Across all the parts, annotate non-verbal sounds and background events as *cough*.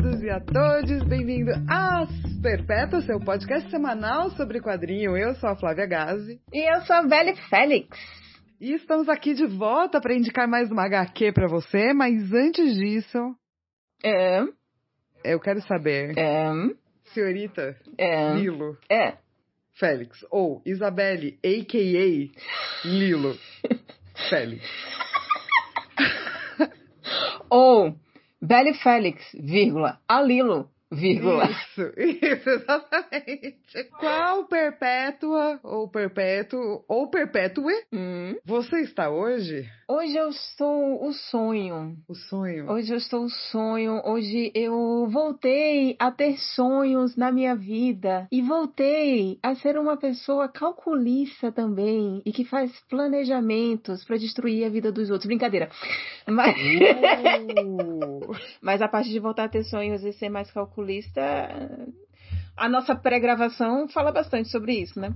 todos e a todos, bem-vindo às Perpétuas, seu podcast semanal sobre quadrinho. Eu sou a Flávia Gazi. E eu sou a Belle Félix. E estamos aqui de volta para indicar mais uma HQ para você, mas antes disso. É. Eu quero saber. É. Senhorita É. Lilo É. Félix, ou Isabelle, a.k.a. Lilo *laughs* Félix. Ou Belle Félix, vírgula, Alilo, vírgula. Isso, isso, exatamente. Qual perpétua, ou perpétuo, ou perpétue Hum. você está hoje? Hoje eu sou o sonho. O sonho. Hoje eu estou o sonho. Hoje eu voltei a ter sonhos na minha vida. E voltei a ser uma pessoa calculista também. E que faz planejamentos para destruir a vida dos outros. Brincadeira. Mas. Uh, *laughs* Mas a parte de voltar a ter sonhos e ser mais calculista, a nossa pré-gravação fala bastante sobre isso, né?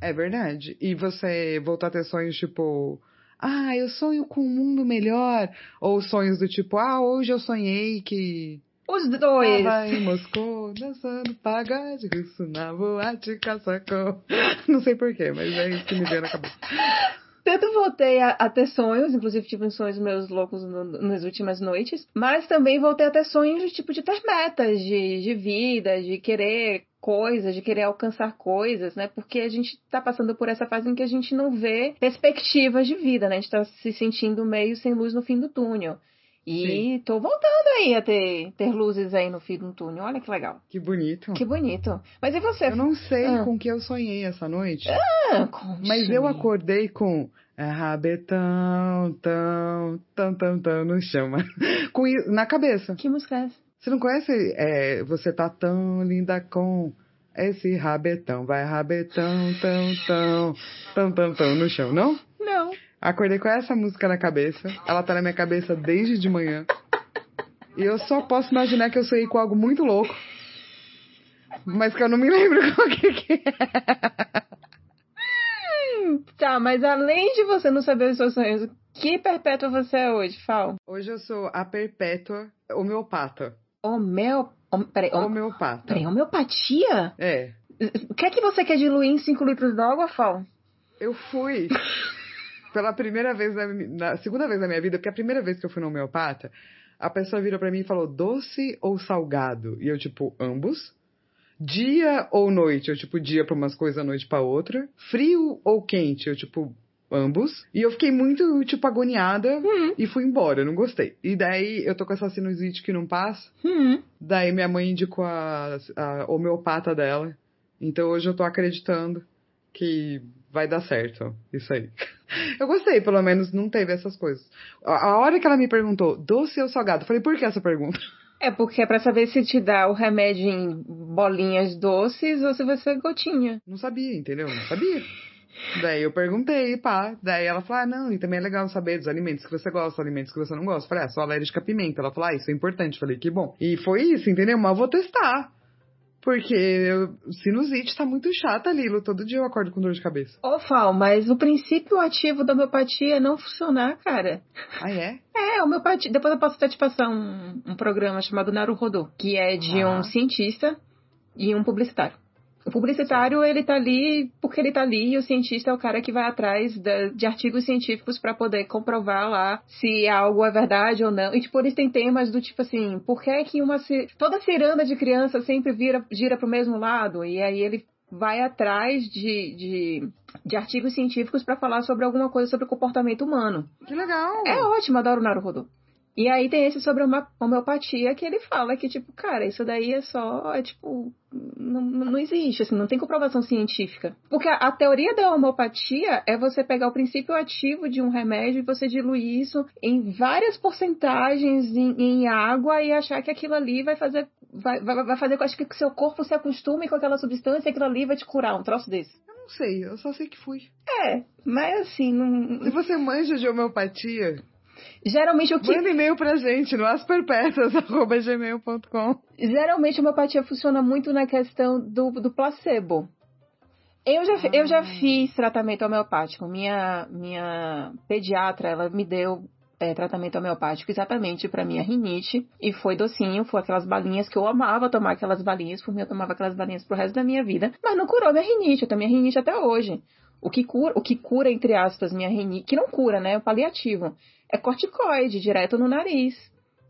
é verdade. E você voltar a ter sonhos tipo. Ah, eu sonho com um mundo melhor. Ou sonhos do tipo, ah, hoje eu sonhei que Os dois. Tava em Moscou, dançando pagode, russo na boate, caçacão. *laughs* Não sei porquê, mas é isso que me veio na cabeça. Tanto voltei a, a ter sonhos, inclusive tive uns sonhos meus loucos no- nas últimas noites, mas também voltei a ter sonhos de tipo de ter metas de, de vida, de querer coisas, de querer alcançar coisas, né? Porque a gente tá passando por essa fase em que a gente não vê perspectivas de vida, né? A gente tá se sentindo meio sem luz no fim do túnel. E Sim. tô voltando aí a ter, ter luzes aí no fim do túnel. Olha que legal. Que bonito. Que bonito. Mas e você? Eu não sei Ah. com que eu sonhei essa noite, Ah, mas eu acordei com é rabetão, tão, tão, tão, tão no chão, mas- *laughs* com na cabeça. Que música é essa? Você não conhece? É, você tá tão linda com esse rabetão, vai rabetão, tão, tão, tão, tão, tão no chão, não? Não. Acordei com essa música na cabeça. Ela tá na minha cabeça desde de manhã. E eu só posso imaginar que eu sonhei com algo muito louco. Mas que eu não me lembro *laughs* qual que, que é. Tá, mas além de você não saber os seus sonhos, que perpétua você é hoje, Fal? Hoje eu sou a perpétua homeopata. Homeo... hom- Peraí, hom... Homeopata. Peraí, homeopatia? É. O que é que você quer diluir em 5 litros d'água, Fal? Eu fui *laughs* pela primeira vez, na, na segunda vez na minha vida, porque a primeira vez que eu fui no homeopata, a pessoa virou pra mim e falou doce ou salgado? E eu, tipo, ambos. Dia ou noite? Eu, tipo, dia pra umas coisas, noite pra outra. Frio ou quente? Eu, tipo, ambos. E eu fiquei muito, tipo, agoniada Hum, e fui embora, não gostei. E daí eu tô com essa sinusite que não passa. hum. Daí minha mãe indicou a, a homeopata dela. Então hoje eu tô acreditando que vai dar certo. Isso aí. *laughs* Eu gostei, pelo menos não teve essas coisas. A, a hora que ela me perguntou, doce ou salgado? Eu falei, por que essa pergunta? *laughs* É porque é pra saber se te dá o remédio em bolinhas doces ou se vai ser gotinha. Não sabia, entendeu? Não sabia. Daí eu perguntei, pá. Daí ela falou, ah, não, e também é legal saber dos alimentos que você gosta, alimentos que você não gosta. Eu falei, ah, sou alérgica a pimenta. Ela falou, ah, isso é importante. Eu falei, que bom. E foi isso, entendeu? Mas eu vou testar. Porque eu, sinusite tá muito chata, Lilo. Todo dia eu acordo com dor de cabeça. Ô, Fal, mas o princípio ativo da homeopatia é não funcionar, cara. Ah, é? *laughs* É, homeopatia. Depois eu posso até te passar um, um programa chamado Naruhodo, que é de Ah. um cientista e um publicitário. O publicitário, ele tá ali porque ele tá ali, e o cientista é o cara que vai atrás da- de artigos científicos pra poder comprovar lá se algo é verdade ou não. E, tipo, eles têm temas do tipo assim, por que que uma... Toda ciranda de criança sempre vira, gira pro mesmo lado? E aí ele vai atrás de, de, de artigos científicos pra falar sobre alguma coisa sobre o comportamento humano. Que legal. É ótimo, adoro o Naruhodo. E aí tem esse sobre a homeopatia que ele fala que, tipo, cara, isso daí é só, é tipo, não, não existe, assim, não tem comprovação científica. Porque a, a teoria da homeopatia é você pegar o princípio ativo de um remédio e você diluir isso em várias porcentagens em, em água e achar que aquilo ali vai fazer, vai, vai, vai fazer com que o seu corpo se acostume com aquela substância e aquilo ali vai te curar, um troço desse. Eu não sei, eu só sei que fui. É, mas assim, não, Se você manja de homeopatia, geralmente o que manda e-mail pra gente no asperpetas.gmail.com. Geralmente a homeopatia funciona muito na questão do, do placebo. Eu já, fi- eu já Ah. fiz tratamento homeopático. Minha, minha pediatra, ela me deu é, tratamento homeopático exatamente para minha rinite e foi docinho, foi aquelas balinhas que eu amava tomar aquelas balinhas, por mim eu tomava aquelas balinhas pro resto da minha vida, mas não curou minha rinite, eu tenho minha rinite até hoje. O que cura, o que cura entre aspas minha rinite, que não cura, né, o paliativo, é corticoide direto no nariz,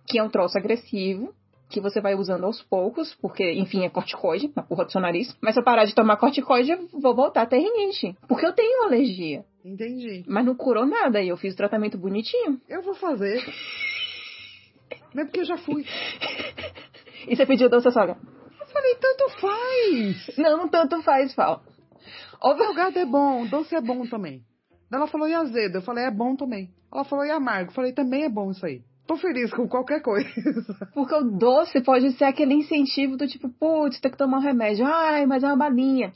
que é um troço agressivo, que você vai usando aos poucos, porque, enfim, é corticoide na porra do seu nariz. Mas se eu parar de tomar corticoide, eu vou voltar a ter rinite. Porque eu tenho alergia. Entendi. Mas não curou nada e eu fiz o tratamento bonitinho. Eu vou fazer. *laughs* Não é porque eu já fui. e você pediu doce sogra? Eu falei, tanto faz. Não, não tanto faz, Fal. O salgado é bom, doce é bom também. Ela falou, e azedo? Eu falei, é bom também. Ela falou, e amargo? Eu falei, também é bom isso aí. Tô feliz com qualquer coisa. *laughs* Porque o doce pode ser aquele incentivo do tipo, putz, tem que tomar um remédio. Ai, mas é uma balinha.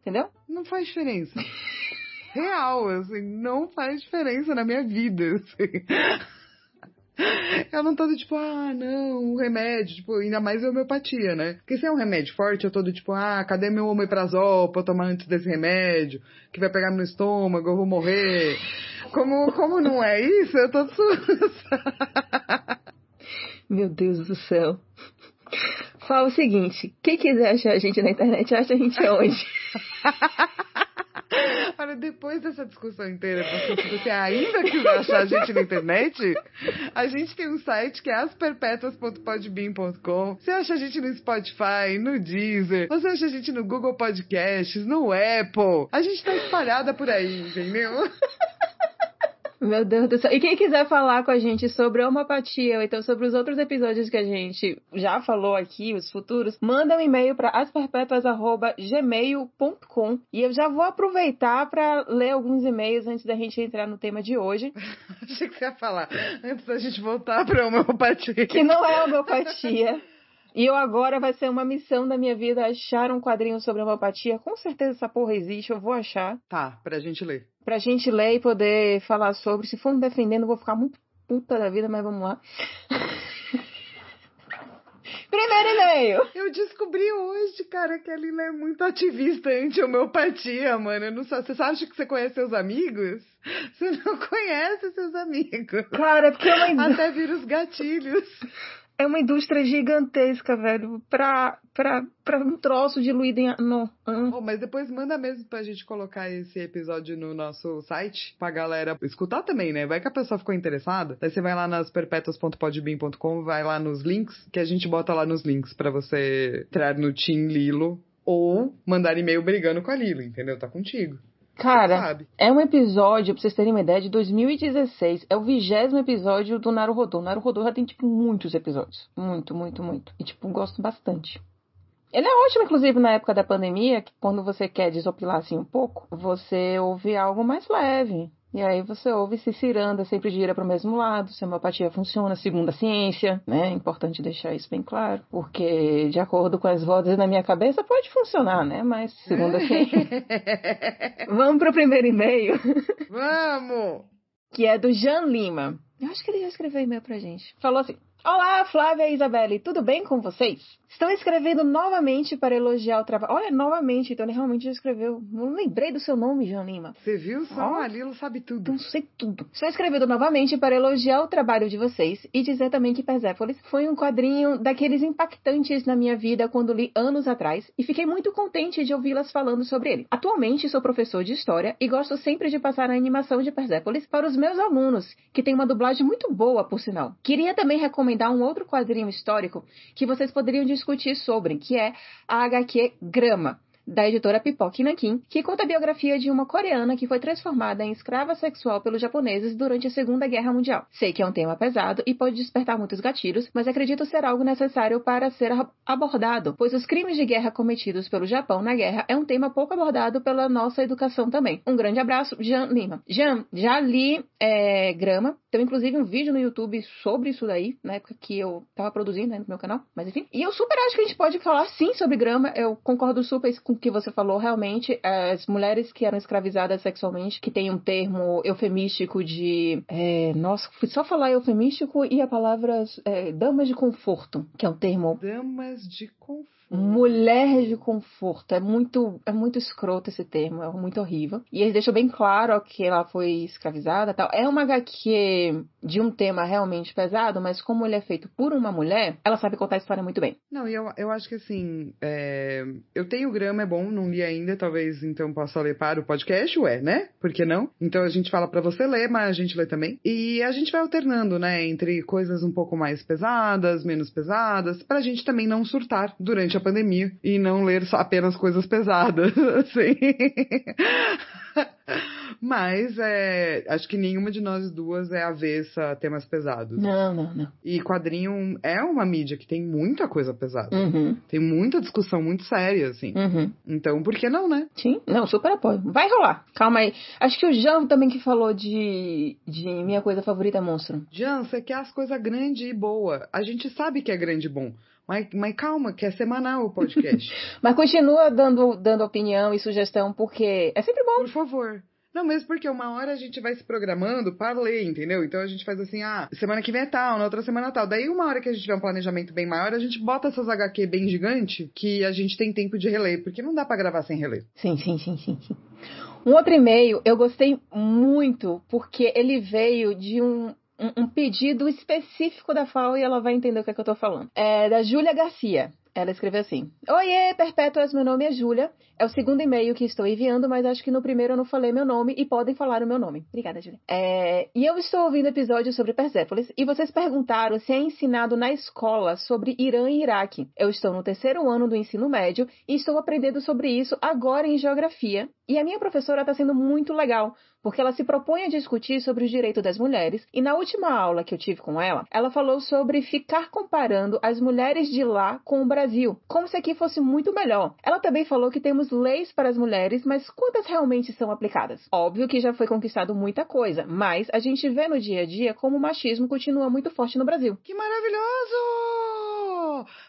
Entendeu? Não faz diferença. Real, assim, não faz diferença na minha vida, assim. *laughs* Eu não tô do tipo, ah, não, um remédio, tipo, ainda mais homeopatia, né? Porque se é um remédio forte, eu tô do tipo, ah, cadê meu omeprazol pra eu tomar antes desse remédio? Que vai pegar no estômago, eu vou morrer. Como, como não é isso, eu tô sussa. *laughs* Meu Deus do céu. Fala o seguinte, quem quiser achar a gente na internet, acha a gente onde? *laughs* Olha, depois dessa discussão inteira, você ainda quiser achar a gente na internet, a gente tem um site que é asperpetuas.podbean.com. Você acha a gente no Spotify, no Deezer, você acha a gente no Google Podcasts, no Apple. A gente tá espalhada por aí, entendeu? Meu Deus do céu. E quem quiser falar com a gente sobre a homopatia ou então sobre os outros episódios que a gente já falou aqui, os futuros, manda um e-mail para asperpetuas.gmail.com e eu já vou aproveitar para ler alguns e-mails antes da gente entrar no tema de hoje. Achei *laughs* que você ia falar antes da gente voltar para a homeopatia. Que não é homeopatia. E eu agora vai ser uma missão da minha vida achar um quadrinho sobre homeopatia. Com certeza essa porra existe, eu vou achar. Tá, pra gente ler. Pra gente ler e poder falar sobre. Se for me defendendo, eu vou ficar muito puta da vida, mas vamos lá. *laughs* Primeiro e-mail. Eu descobri hoje, cara, que a Lila é muito ativista anti-homeopatia, mano. Eu não sei, você acha que você conhece seus amigos? Você não conhece seus amigos. Cara, é porque eu Até vira os gatilhos é uma indústria gigantesca, velho, pra, pra, pra um troço diluído em. No, oh, mas depois manda mesmo pra gente colocar esse episódio no nosso site pra galera escutar também, né? Vai que a pessoa ficou interessada. Daí você vai lá nas perpetuas.podbean.com, vai lá nos links, que a gente bota lá nos links para você entrar no Team Lilo ou mandar e-mail brigando com a Lilo, entendeu? Tá contigo. Cara, é um episódio, pra vocês terem uma ideia, de 2016. É o vigésimo episódio do Naruhodô. O Naruhodô já tem, tipo, muitos episódios. Muito, muito, muito. E, tipo, gosto bastante. Ele é ótimo, inclusive, na época da pandemia, que quando você quer desopilar assim um pouco, você ouve algo mais leve. E aí você ouve se ciranda sempre gira para o mesmo lado, se a homeopatia funciona segundo a ciência, né? É importante deixar isso bem claro, porque de acordo com as vozes na minha cabeça pode funcionar, né? Mas segundo a *laughs* ciência. Vamos pro primeiro e-mail. Vamos! Que é do Jean Lima. Eu acho que ele já escreveu e-mail pra gente. Falou assim: Olá, Flávia e Isabelle, tudo bem com vocês? Estou escrevendo novamente para elogiar o trabalho. Olha, novamente, então ele realmente já escreveu. Não lembrei do seu nome, Jean Lima. Você viu só? Oh, a Lilo sabe tudo. Não sei tudo. Estou escrevendo novamente para elogiar o trabalho de vocês e dizer também que Persepolis foi um quadrinho daqueles impactantes na minha vida quando li anos atrás e fiquei muito contente de ouvi-las falando sobre ele. Atualmente sou professor de história e gosto sempre de passar a animação de Persepolis para os meus alunos, que tem uma dublagem muito boa, por sinal. Queria também recomendar um outro quadrinho histórico que vocês poderiam discutir sobre, que é a HQ Grama da editora Pipoque Nankin, que conta a biografia de uma coreana que foi transformada em escrava sexual pelos japoneses durante a Segunda Guerra Mundial. Sei que é um tema pesado e pode despertar muitos gatilhos, mas acredito ser algo necessário para ser abordado, pois os crimes de guerra cometidos pelo Japão na guerra é um tema pouco abordado pela nossa educação também. Um grande abraço, Jean Lima. Jean, já li é, Grama, tem inclusive um vídeo no YouTube sobre isso daí, na época que eu tava produzindo né, no meu canal, mas enfim. E eu super acho que a gente pode falar sim sobre Grama, eu concordo super com que você falou, realmente, as mulheres que eram escravizadas sexualmente, que tem um termo eufemístico de. É, nossa, fui só falar eufemístico e a palavra é, damas de conforto, que é um termo. Damas de conforto. Mulher de conforto. É muito, é muito escroto esse termo, é muito horrível. E ele deixou bem claro que ela foi escravizada tal. É uma HQ de um tema realmente pesado, mas como ele é feito por uma mulher, ela sabe contar a história muito bem. Não, e eu, eu acho que assim, é... eu tenho grama, é bom, não li ainda, talvez então possa ler para o podcast, ué, né? Por que não? Então a gente fala para você ler, mas a gente lê também. E a gente vai alternando, né, entre coisas um pouco mais pesadas, menos pesadas, pra gente também não surtar durante a pandemia e não ler apenas coisas pesadas, *laughs* assim. Mas é, acho que nenhuma de nós duas é avessa a temas pesados. Não, não, não. E quadrinho é uma mídia que tem muita coisa pesada. Uhum. Tem muita discussão muito séria, assim. Uhum. Então, por que não, né? Sim, não, super apoio. Vai rolar. Calma aí. Acho que o Jean também que falou de, de minha coisa favorita é monstro. Jean, você quer as coisas grandes e boa. A gente sabe que é grande e bom. Mas, mas calma, que é semanal o podcast. *laughs* mas continua dando, dando opinião e sugestão, porque é sempre bom. Por favor. Não, mesmo porque uma hora a gente vai se programando para ler, entendeu? Então a gente faz assim, ah, semana que vem é tal, na outra semana é tal. Daí uma hora que a gente tiver um planejamento bem maior, a gente bota essas HQ bem gigante que a gente tem tempo de reler, porque não dá para gravar sem reler. Sim, sim, sim, sim, sim. Um outro e-mail eu gostei muito porque ele veio de um, um, pedido específico da FAO e ela vai entender o que, é que eu tô falando. É da Júlia Garcia. Ela escreveu assim: Oiê, Perpétuas, meu nome é Júlia. É o segundo e-mail que estou enviando, mas acho que no primeiro eu não falei meu nome e podem falar o meu nome. Obrigada, Júlia. É... E eu estou ouvindo episódios sobre Persépolis e vocês perguntaram se é ensinado na escola sobre Irã e Iraque. Eu estou no terceiro ano do ensino médio e estou aprendendo sobre isso agora em geografia. E a minha professora está sendo muito legal, porque ela se propõe a discutir sobre os direitos das mulheres, e na última aula que eu tive com ela, ela falou sobre ficar comparando as mulheres de lá com o Brasil, como se aqui fosse muito melhor. Ela também falou que temos leis para as mulheres, mas quantas realmente são aplicadas? Óbvio que já foi conquistado muita coisa, mas a gente vê no dia a dia como o machismo continua muito forte no Brasil. Que maravilhoso!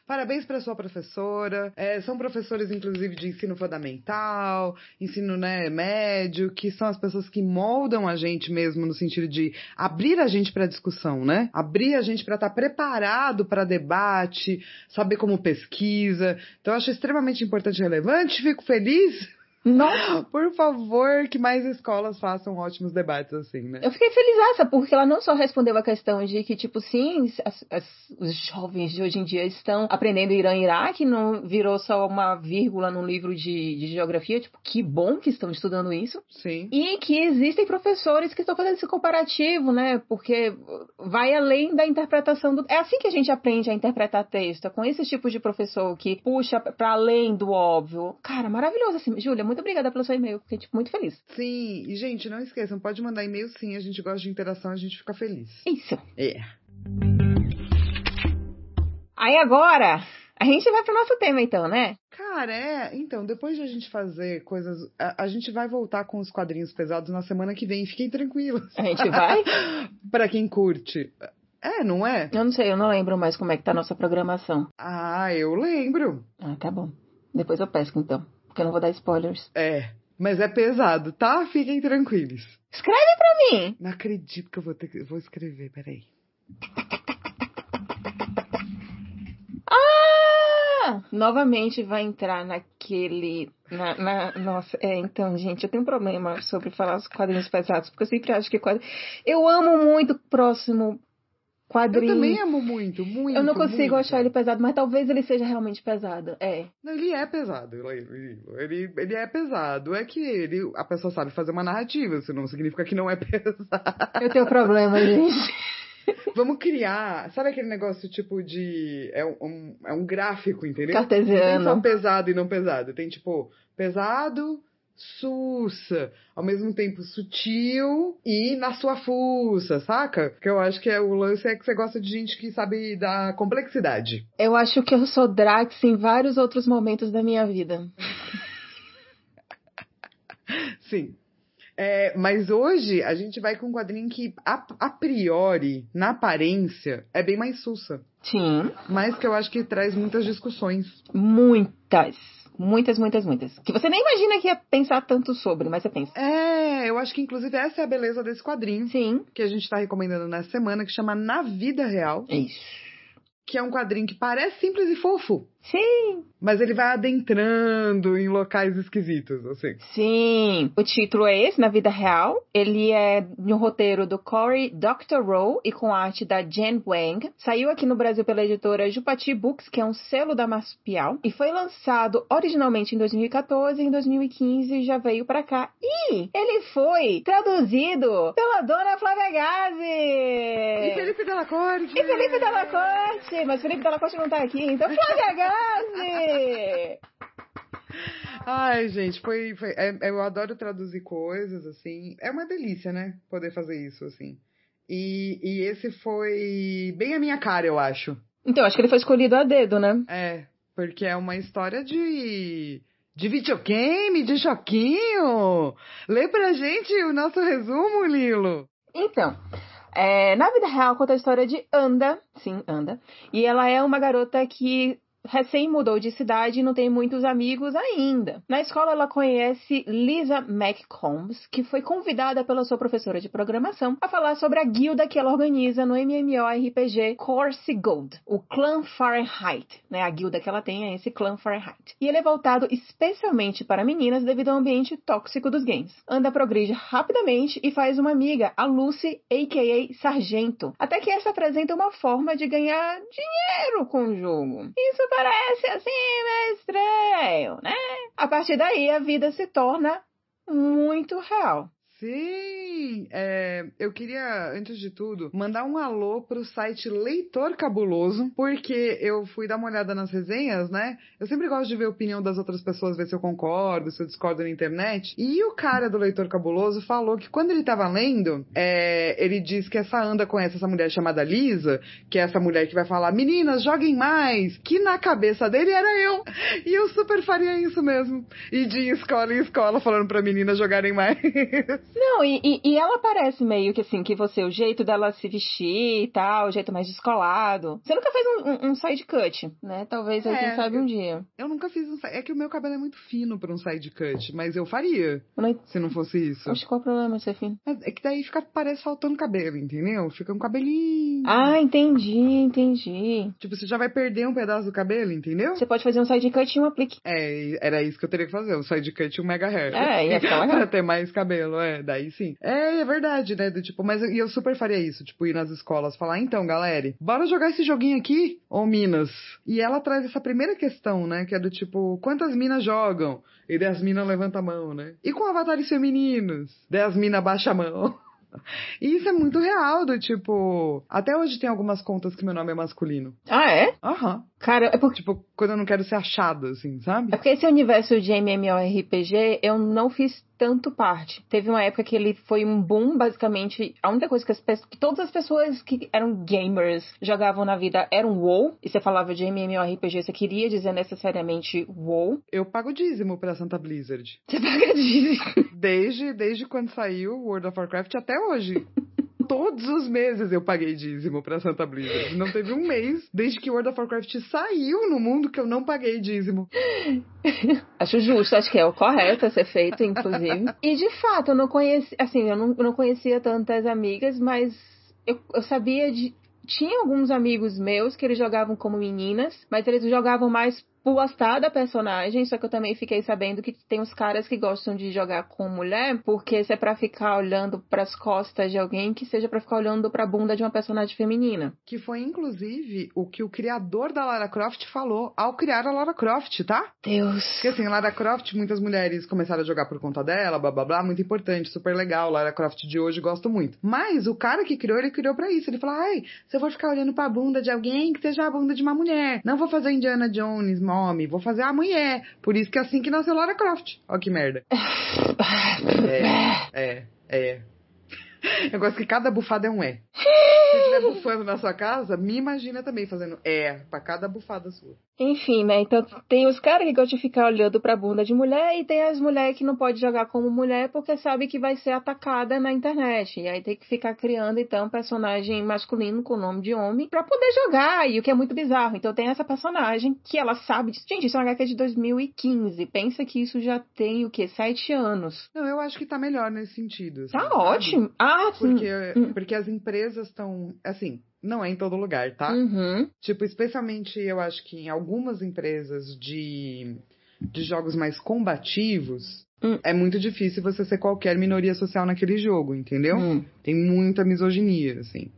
Parabéns para sua professora. É, são professores, inclusive, de ensino fundamental, ensino né, médio, que são as pessoas que moldam a gente mesmo no sentido de abrir a gente para discussão, né? Abrir a gente para estar tá preparado para debate, saber como pesquisa. Então, acho extremamente importante e relevante. Fico feliz nossa! *laughs* Por favor, que mais escolas façam ótimos debates assim, né? Eu fiquei feliz essa, porque ela não só respondeu a questão de que, tipo, sim, as, as, os jovens de hoje em dia estão aprendendo Irã e Iraque, não virou só uma vírgula num livro de, de geografia, tipo, que bom que estão estudando isso. Sim. E que existem professores que estão fazendo esse comparativo, né? Porque vai além da interpretação do. É assim que a gente aprende a interpretar texto, é com esse tipo de professor que puxa para além do óbvio. Cara, maravilhoso assim. Júlia, muito obrigada pelo seu e-mail. Fiquei, tipo, muito feliz. Sim, e gente, não esqueçam, pode mandar e-mail sim, a gente gosta de interação, a gente fica feliz. Isso. É. Aí agora, a gente vai pro nosso tema então, né? Cara, é. Então, depois de a gente fazer coisas. A, a, gente vai voltar com os quadrinhos pesados na semana que vem. Fiquem tranquilos. A gente vai? *laughs* pra quem curte. É, não é? Eu não sei, eu não lembro mais como é que tá a nossa programação. Ah, eu lembro. Ah, tá bom. Depois eu pesco então. Porque eu não vou dar spoilers. É, mas é pesado, tá? Fiquem tranquilos. Escreve pra mim! Não acredito que eu vou ter que. Vou escrever, peraí. Ah! Novamente vai entrar naquele. Na, na, nossa, é, então, gente, eu tenho um problema sobre falar os quadrinhos pesados, porque eu sempre acho que quadrinhos. Eu amo muito o próximo quadrinho. Eu também amo muito, muito. Eu não consigo muito. achar ele pesado, mas talvez ele seja realmente pesado. É. Não, ele é pesado. Ele, ele, ele é pesado. É que ele, a pessoa sabe fazer uma narrativa, isso não significa que não é *laughs* pesado. Eu tenho problema, *laughs* gente. Vamos criar, sabe aquele negócio tipo de. É um, é um gráfico, entendeu? Cartesiano. Não tem só pesado e não pesado. Tem tipo, pesado, sussa, ao mesmo tempo sutil e na sua fuça, saca? Que eu acho que é o lance é que você gosta de gente que sabe da complexidade. Eu acho que eu sou Drax em vários outros momentos da minha vida. *laughs* Sim. É, mas hoje a gente vai com um quadrinho que, a, a, priori, na aparência, é bem mais sussa. Sim. Mas que eu acho que traz muitas discussões. Muitas. Muitas, muitas, muitas. Que você nem imagina que ia pensar tanto sobre, mas você pensa. É, eu acho que inclusive essa é a beleza desse quadrinho. Sim. Que a gente tá recomendando nessa semana, que chama Na Vida Real. Isso. Que é um quadrinho que parece simples e fofo. Sim! Mas ele vai adentrando em locais esquisitos, assim. Sim. O título é esse, Na Vida Real. Ele é no roteiro do Corey Doctorow e com arte da Jen Wang. Saiu aqui no Brasil pela editora Jupati Books, que é um selo da Marsupial. E foi lançado originalmente em 2014 e em 2015 já veio pra cá. E ele foi traduzido pela dona Flávia Gazi! E Felipe Della Corte! E Felipe Della Corte! Mas Felipe Della Corte não tá aqui, então Flávia Gazi! Ai, gente, foi. foi é, eu adoro traduzir coisas, assim. É uma delícia, né? Poder fazer isso, assim. E, e esse foi bem a minha cara, eu acho. Então, acho que ele foi escolhido a dedo, né? É, porque é uma história de. De videogame, de choquinho. Lê pra gente o nosso resumo, Lilo. Então, é, na vida real conta a história de Anda, sim, Anda, e ela é uma garota que recém mudou de cidade e não tem muitos amigos ainda. Na escola, ela conhece Lisa McCombs, que foi convidada pela sua professora de programação a falar sobre a guilda que ela organiza no MMORPG Corsi Gold, o Clã Fahrenheit. Né? A guilda que ela tem é esse Clã Fahrenheit. E ele é voltado especialmente para meninas devido ao ambiente tóxico dos games. Anda progride rapidamente e faz uma amiga, a Lucy, a.k.a. Sargento, até que essa apresenta uma forma de ganhar dinheiro com o jogo. Isso parece assim meio estranho, né? A partir daí a vida se torna muito real. Sim! É, eu queria, antes de tudo, mandar um alô pro site Leitor Cabuloso, porque eu fui dar uma olhada nas resenhas, né? Eu sempre gosto de ver a opinião das outras pessoas, ver se eu concordo, se eu discordo na internet. E o cara do Leitor Cabuloso falou que quando ele tava lendo, é, ele diz que essa anda conhece essa mulher chamada Lisa, que é essa mulher que vai falar, meninas, joguem mais, que na cabeça dele era eu. E eu super faria isso mesmo. E de escola em escola falando pra meninas jogarem mais. *laughs* Não, e, e, e, ela parece meio que assim, que você, o jeito dela se vestir e tal, o jeito mais descolado. Você nunca fez um, um, um side cut, né? Talvez é, quem sabe um dia. Eu nunca fiz um É que o meu cabelo é muito fino pra um side cut, mas eu faria. Não... Se não fosse isso. Acho qual é o problema de ser fino? É, é que daí fica, parece faltando cabelo, entendeu? Fica um cabelinho. Ah, entendi, entendi. Tipo, você já vai perder um pedaço do cabelo, entendeu? Você pode fazer um side cut e um aplique. É, era isso que eu teria que fazer, um side cut e um mega hair. É, ia ficar legal. pra ter mais cabelo, é daí sim. É, é verdade, né? Do, tipo, mas eu, eu super faria isso, tipo, ir nas escolas, falar, então, galera, bora jogar esse joguinho aqui, ou Minas? E ela traz essa primeira questão, né? Que é do tipo, quantas minas jogam? E daí as minas levantam a mão, né? E com avatares femininos? Daí as minas baixam a mão. *laughs* E isso é muito real, do tipo. Até hoje tem algumas contas que meu nome é masculino. Ah, é? Aham. Cara, é porque. Tipo, quando eu não quero ser achado, assim, sabe? É porque esse universo de MMORPG eu não fiz tanto parte. Teve uma época que ele foi um boom, basicamente. A única coisa que, as, que todas as pessoas que eram gamers jogavam na vida era um WoW. E você falava de MMORPG, você queria dizer necessariamente WoW. Eu pago dízimo pra Santa Blizzard. Você paga dízimo? Desde, desde quando saiu World of Warcraft até hoje *laughs* todos os meses eu paguei dízimo pra Santa Blizzard. Não teve um mês desde que World of Warcraft saiu no mundo que eu não paguei dízimo. *laughs* Acho justo, acho que é o correto a ser feito, inclusive. E de fato, eu não conhecia, assim, eu não, eu não conhecia tantas amigas, mas eu, eu sabia de. Tinha alguns amigos meus que eles jogavam como meninas, mas eles jogavam mais gostar da personagem, só que eu também fiquei sabendo que tem uns caras que gostam de jogar com mulher, porque se é pra ficar olhando pras costas de alguém, que seja para ficar olhando pra bunda de uma personagem feminina. Que foi, inclusive, o que o criador da Lara Croft falou ao criar a Lara Croft, tá? Deus. Porque assim, Lara Croft, muitas mulheres começaram a jogar por conta dela, blá blá blá, muito importante, super legal, Lara Croft de hoje, gosto muito. Mas o cara que criou, ele criou para isso. Ele falou, ai, se eu for ficar olhando pra bunda de alguém, que seja a bunda de uma mulher. Não vou fazer Indiana Jones, nome, vou fazer a mulher. Por isso que é assim que nasceu Lara Croft. Ó que merda. *laughs* é, é, é. Eu gosto que cada bufada é um é. *laughs* Se estiver bufando na sua casa, me imagina também fazendo é pra cada bufada sua. Enfim, né? Então tem os caras que gostam de ficar olhando pra bunda de mulher e tem as mulheres que não pode jogar como mulher porque sabe que vai ser atacada na internet. E aí tem que ficar criando, então, personagem masculino com nome de homem pra poder jogar. E o que é muito bizarro. Então tem essa personagem que ela sabe. Gente, isso é uma HQ de 2015. Pensa que isso já tem o quê? Sete anos. Não, eu acho que tá melhor nesse sentido. Assim, tá sabe? ótimo. Ah, sim. Porque, hum. porque as empresas estão. Assim, não é em todo lugar, tá? Uhum. Tipo, especialmente eu acho que em algumas empresas de, de jogos mais combativos, Hum. é muito difícil você ser qualquer minoria social naquele jogo, entendeu? Hum. Tem muita misoginia, assim.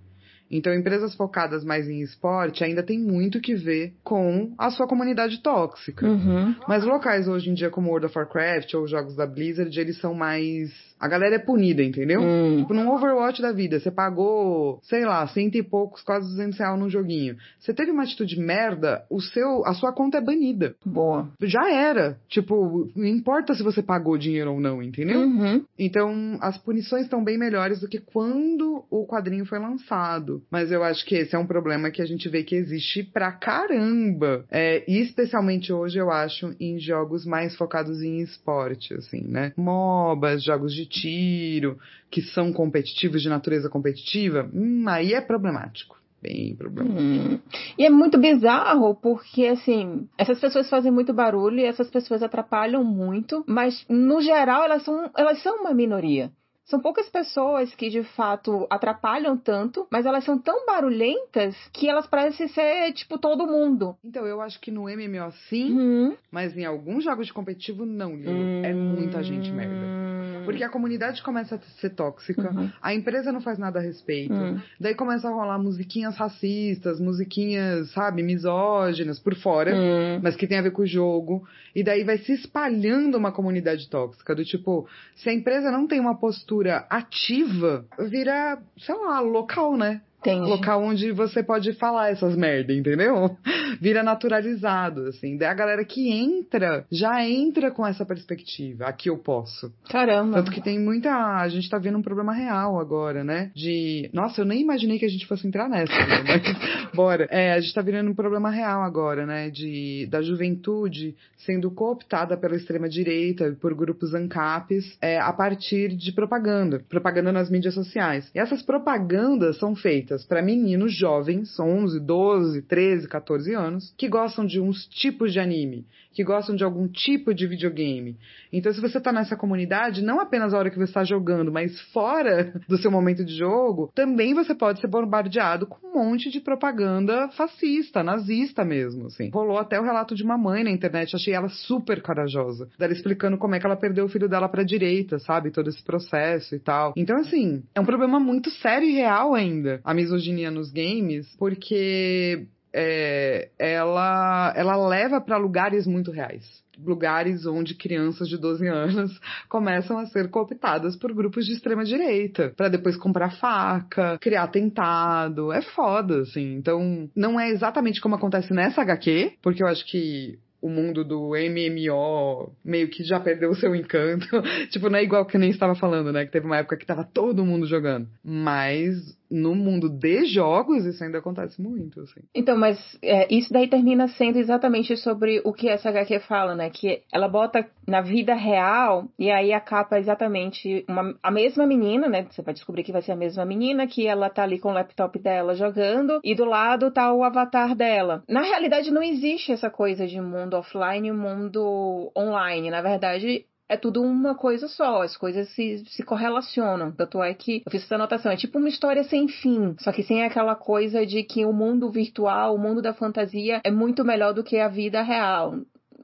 Então, empresas focadas mais em esporte ainda tem muito que ver com a sua comunidade tóxica. Uhum. Mas locais hoje em dia, como World of Warcraft ou jogos da Blizzard, eles são mais. A galera é punida, entendeu? Hum. Tipo, num Overwatch da vida, você pagou, sei lá, cento e poucos, quase 200 reais num joguinho. Você teve uma atitude merda, o seu, a sua conta é banida. Boa. Já era. Tipo, não importa se você pagou dinheiro ou não, entendeu? Uhum. Então, as punições estão bem melhores do que quando o quadrinho foi lançado. Mas eu acho que esse é um problema que a gente vê que existe pra caramba. É, e especialmente hoje, eu acho, em jogos mais focados em esporte, assim, né? MOBAs, jogos de tiro, que são competitivos, de natureza competitiva, hum, aí é problemático. Bem problemático. Hum. E é muito bizarro porque, assim, essas pessoas fazem muito barulho e essas pessoas atrapalham muito, mas no geral elas são, elas são uma minoria. São poucas pessoas que de fato atrapalham tanto, mas elas são tão barulhentas que elas parecem ser tipo todo mundo. Então, eu acho que no MMO sim, Uhum. mas em alguns jogos de competitivo não, Lilo. É muita gente merda. Hum. Porque a comunidade começa a ser tóxica, Uhum. a empresa não faz nada a respeito. Hum. Daí começa a rolar musiquinhas racistas, musiquinhas, sabe, misóginas por fora, Hum. mas que tem a ver com o jogo. E daí vai se espalhando uma comunidade tóxica, do tipo, se a empresa não tem uma postura ativa, vira, sei lá, local, né? Entendi. Local onde você pode falar essas merda, entendeu? *laughs* Vira naturalizado, assim. Daí a galera que entra, já entra com essa perspectiva. Aqui eu posso. Caramba. Tanto que tem muita. A gente tá vendo um problema real agora, né? De. Nossa, eu nem imaginei que a gente fosse entrar nessa, né? *laughs* mas bora. É, a gente tá virando um problema real agora, né? De da juventude sendo cooptada pela extrema-direita e por grupos ANCAPs é, a partir de propaganda. Propaganda nas mídias sociais. E essas propagandas são feitas para meninos jovens, 11, 12, 13, 14 anos, que gostam de uns tipos de anime, que gostam de algum tipo de videogame. Então, se você tá nessa comunidade, não apenas a hora que você está jogando, mas fora *laughs* do seu momento de jogo, também você pode ser bombardeado com um monte de propaganda fascista, nazista mesmo, assim. Rolou até o relato de uma mãe na internet, achei ela super corajosa, dela explicando como é que ela perdeu o filho dela pra direita, sabe? Todo esse processo e tal. Então, assim, é um problema muito sério e real ainda, a misoginia nos games, porque é, ela, ela leva para lugares muito reais. Lugares onde crianças de 12 anos *laughs* começam a ser cooptadas por grupos de extrema direita, para depois comprar faca, criar atentado. É foda, assim. Então, não é exatamente como acontece nessa HQ, porque eu acho que o mundo do MMO meio que já perdeu o seu encanto. *laughs* tipo, não é igual que nem estava falando, né? Que teve uma época que tava todo mundo jogando. Mas no mundo de jogos, isso ainda acontece muito, assim. Então, mas é, isso daí termina sendo exatamente sobre o que essa HQ fala, né? Que ela bota na vida real e aí a capa é exatamente uma, a mesma menina, né? Você vai descobrir que vai ser a mesma menina, que ela tá ali com o laptop dela jogando e do lado tá o avatar dela. Na realidade, não existe essa coisa de mundo offline e mundo online. Na verdade, é tudo uma coisa só, as coisas se, se correlacionam. Tanto é que eu fiz essa anotação, é tipo uma história sem fim, só que sem aquela coisa de que o mundo virtual, o mundo da fantasia é muito melhor do que a vida real.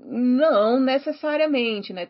Não necessariamente, né?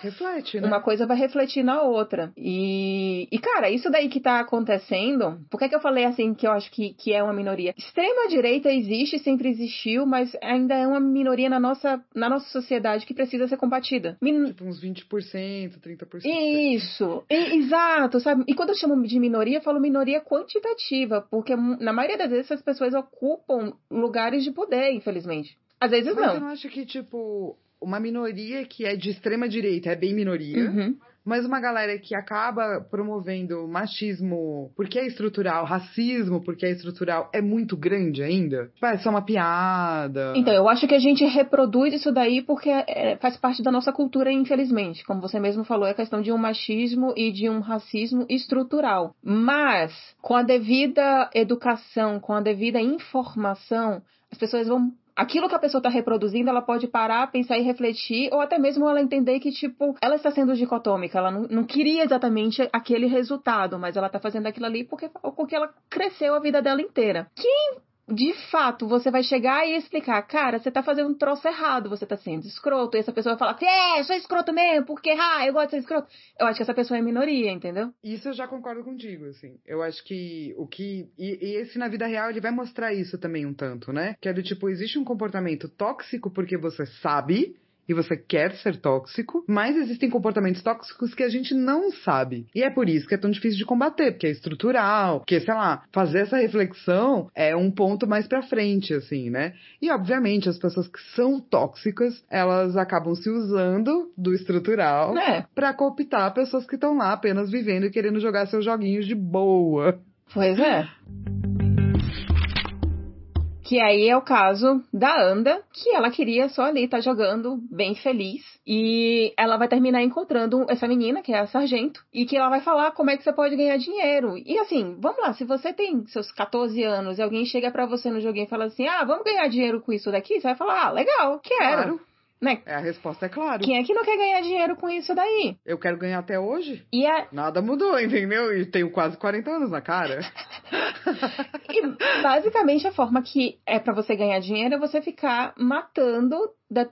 Reflete, né? uma coisa vai refletir na outra. E, e, cara, isso daí que tá acontecendo, por que, que eu falei assim que eu acho que, que é uma minoria? Extrema-direita existe, sempre existiu, mas ainda é uma minoria na nossa, na nossa sociedade que precisa ser combatida. Min... Tipo uns 20%, 30%. Isso, e, exato, sabe? E quando eu chamo de minoria, eu falo minoria quantitativa, porque na maioria das vezes essas pessoas ocupam lugares de poder, infelizmente. Às vezes Mas não. eu não acho que, tipo, uma minoria que é de extrema direita é bem minoria, Uhum. mas uma galera que acaba promovendo machismo porque é estrutural, racismo porque é estrutural, é muito grande ainda. Tipo, é só uma piada. Então, eu acho que a gente reproduz isso daí porque é, faz parte da nossa cultura, infelizmente. Como você mesmo falou, é questão de um machismo e de um racismo estrutural. Mas, com a devida educação, com a devida informação, as pessoas vão aquilo que a pessoa está reproduzindo, ela pode parar, pensar e refletir, ou até mesmo ela entender que, tipo, ela está sendo dicotômica, ela não, não queria exatamente aquele resultado, mas ela está fazendo aquilo ali porque, porque ela cresceu a vida dela inteira. Quem de fato, você vai chegar e explicar, cara, você tá fazendo um troço errado, você tá sendo escroto, e essa pessoa vai falar, é, sou escroto mesmo, porque, ah, eu gosto de ser escroto. Eu acho que essa pessoa é minoria, entendeu? Isso eu já concordo contigo, assim. Eu acho que o que. E, e esse na vida real, ele vai mostrar isso também um tanto, né? Que é do tipo, existe um comportamento tóxico porque você sabe e você quer ser tóxico, mas existem comportamentos tóxicos que a gente não sabe. E é por isso que é tão difícil de combater, porque é estrutural, porque, sei lá, fazer essa reflexão é um ponto mais pra frente, assim, né? E, obviamente, as pessoas que são tóxicas, elas acabam se usando do estrutural é. pra cooptar pessoas que estão lá apenas vivendo e querendo jogar seus joguinhos de boa. Pois é. Que aí é o caso da Anda, que ela queria só ali estar tá jogando bem feliz. E ela vai terminar encontrando essa menina, que é a sargento, e que ela vai falar como é que você pode ganhar dinheiro. E assim, vamos lá, se você tem seus 14 anos e alguém chega para você no joguinho e fala assim: ah, vamos ganhar dinheiro com isso daqui, você vai falar: ah, legal, quero. Claro. Né? É, a resposta é claro. Quem é que não quer ganhar dinheiro com isso daí? Eu quero ganhar até hoje. E a... Nada mudou, entendeu? E tenho quase 40 anos na cara. *laughs* e basicamente a forma que é para você ganhar dinheiro é você ficar matando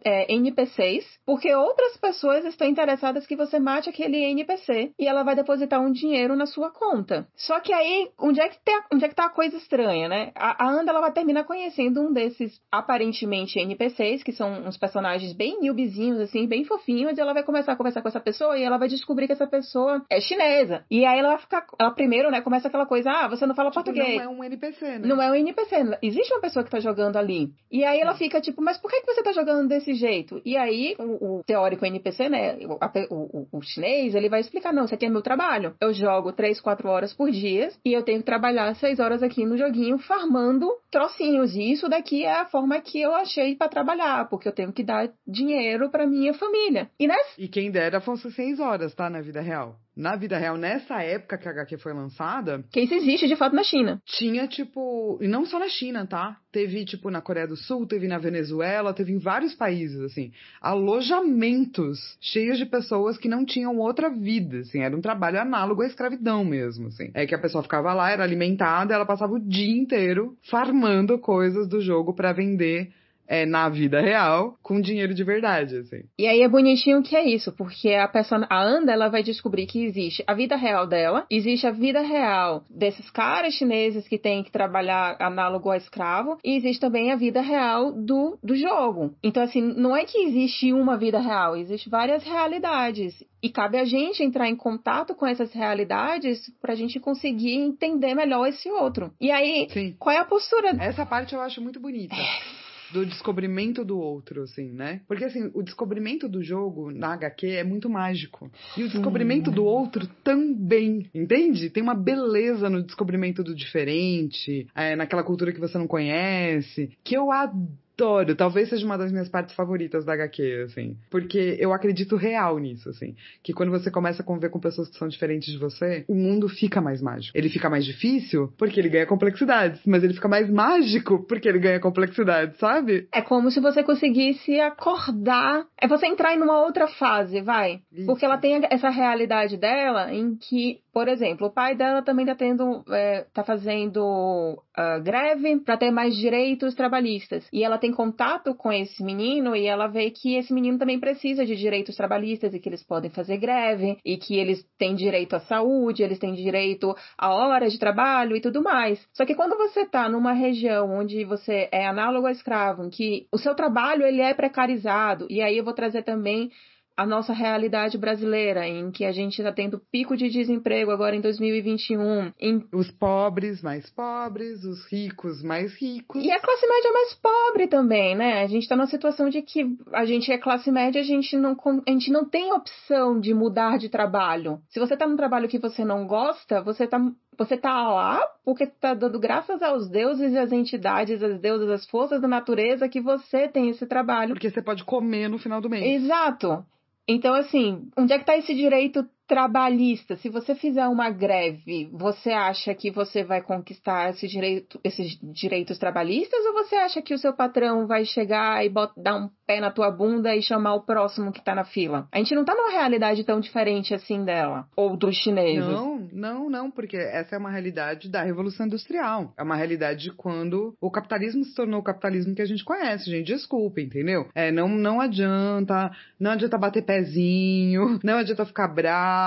é, NPCs, porque outras pessoas estão interessadas que você mate aquele NPC e ela vai depositar um dinheiro na sua conta. Só que aí, onde é que, tá, onde é que tá a coisa estranha, né? A, a Anda ela vai terminar conhecendo um desses aparentemente NPCs, que são uns personagens bem newbiezinhos, assim, bem fofinhos, e ela vai começar a conversar com essa pessoa e ela vai descobrir que essa pessoa é chinesa. E aí ela vai ficar. Ela primeiro, né, começa aquela coisa, ah, você não fala tipo, português. Não é um NPC, né? Não é um NPC. Existe uma pessoa que tá jogando ali. E aí ela fica tipo, mas por que, que você tá jogando desse jeito? E aí o, o teórico NPC, né, o, o, o, chinês, ele vai explicar, não, isso aqui é meu trabalho. Eu jogo 3, 4 horas por dia e eu tenho que trabalhar 6 horas aqui no joguinho farmando trocinhos. E isso daqui é a forma que eu achei para trabalhar, porque eu tenho que dar dinheiro para minha família. E, nessa... e quem dera fosse 6 horas, tá, na vida real na vida real, nessa época que a HQ foi lançada. Que isso existe de fato na China. Tinha, tipo. E não só na China, tá? Teve, tipo, na Coreia do Sul, teve na Venezuela, teve em vários países, assim. Alojamentos cheios de pessoas que não tinham outra vida, assim. Era um trabalho análogo à escravidão mesmo, assim. É que a pessoa ficava lá, era alimentada, ela passava o dia inteiro farmando coisas do jogo para vender é, na vida real com dinheiro de verdade, assim. E aí é bonitinho que é isso, porque a pessoa, a Anda, ela vai descobrir que existe a vida real dela, existe a vida real desses caras chineses que têm que trabalhar análogo a escravo, e existe também a vida real do, do jogo. Então, assim, não é que existe uma vida real, existe várias realidades. E cabe a gente entrar em contato com essas realidades para a gente conseguir entender melhor esse outro. E aí, Sim. qual é a postura? Essa parte eu acho muito bonita. É do descobrimento do outro, assim, né? Porque, assim, o descobrimento do jogo na HQ é muito mágico. E o descobrimento do outro também, entende? Tem uma beleza no descobrimento do diferente, é, naquela cultura que você não conhece, que eu adoro adoro. Talvez seja uma das minhas partes favoritas da HQ, assim. Porque eu acredito real nisso, assim. Que quando você começa a conviver com pessoas que são diferentes de você, o mundo fica mais mágico. Ele fica mais difícil porque ele ganha complexidades, mas ele fica mais mágico porque ele ganha complexidades, sabe? É como se você conseguisse acordar. É você entrar em uma outra fase, vai. Isso. Porque ela tem essa realidade dela em que por exemplo, o pai dela também está tendo, é, tá fazendo uh, greve para ter mais direitos trabalhistas. E ela tem contato com esse menino e ela vê que esse menino também precisa de direitos trabalhistas e que eles podem fazer greve e que eles têm direito à saúde, eles têm direito a horas de trabalho e tudo mais. Só que quando você está numa região onde você é análogo a escravo, em que o seu trabalho ele é precarizado, e aí eu vou trazer também a nossa realidade brasileira, em que a gente está tendo pico de desemprego agora em 2021. Em... Os pobres mais pobres, os ricos mais ricos. E a classe média mais pobre também, né? A gente está numa situação de que a gente é classe média, a gente não, a gente não tem opção de mudar de trabalho. Se você está num trabalho que você não gosta, você está você tá lá porque tá dando graças aos deuses e às entidades, às deusas, às forças da natureza que você tem esse trabalho. Porque você pode comer no final do mês. Exato. Então, assim, onde é que está esse direito trabalhista, se você fizer uma greve, você acha que você vai conquistar esse direito, esses direitos trabalhistas ou você acha que o seu patrão vai chegar e bota, dar um pé na tua bunda e chamar o próximo que tá na fila? A gente não tá numa realidade tão diferente assim dela, ou dos chineses. Não, não, não, porque essa é uma realidade da Revolução Industrial. É uma realidade de quando o capitalismo se tornou o capitalismo que a gente conhece, gente. Desculpa, entendeu? É, não, não adianta, não adianta bater pezinho, *laughs* não adianta ficar bravo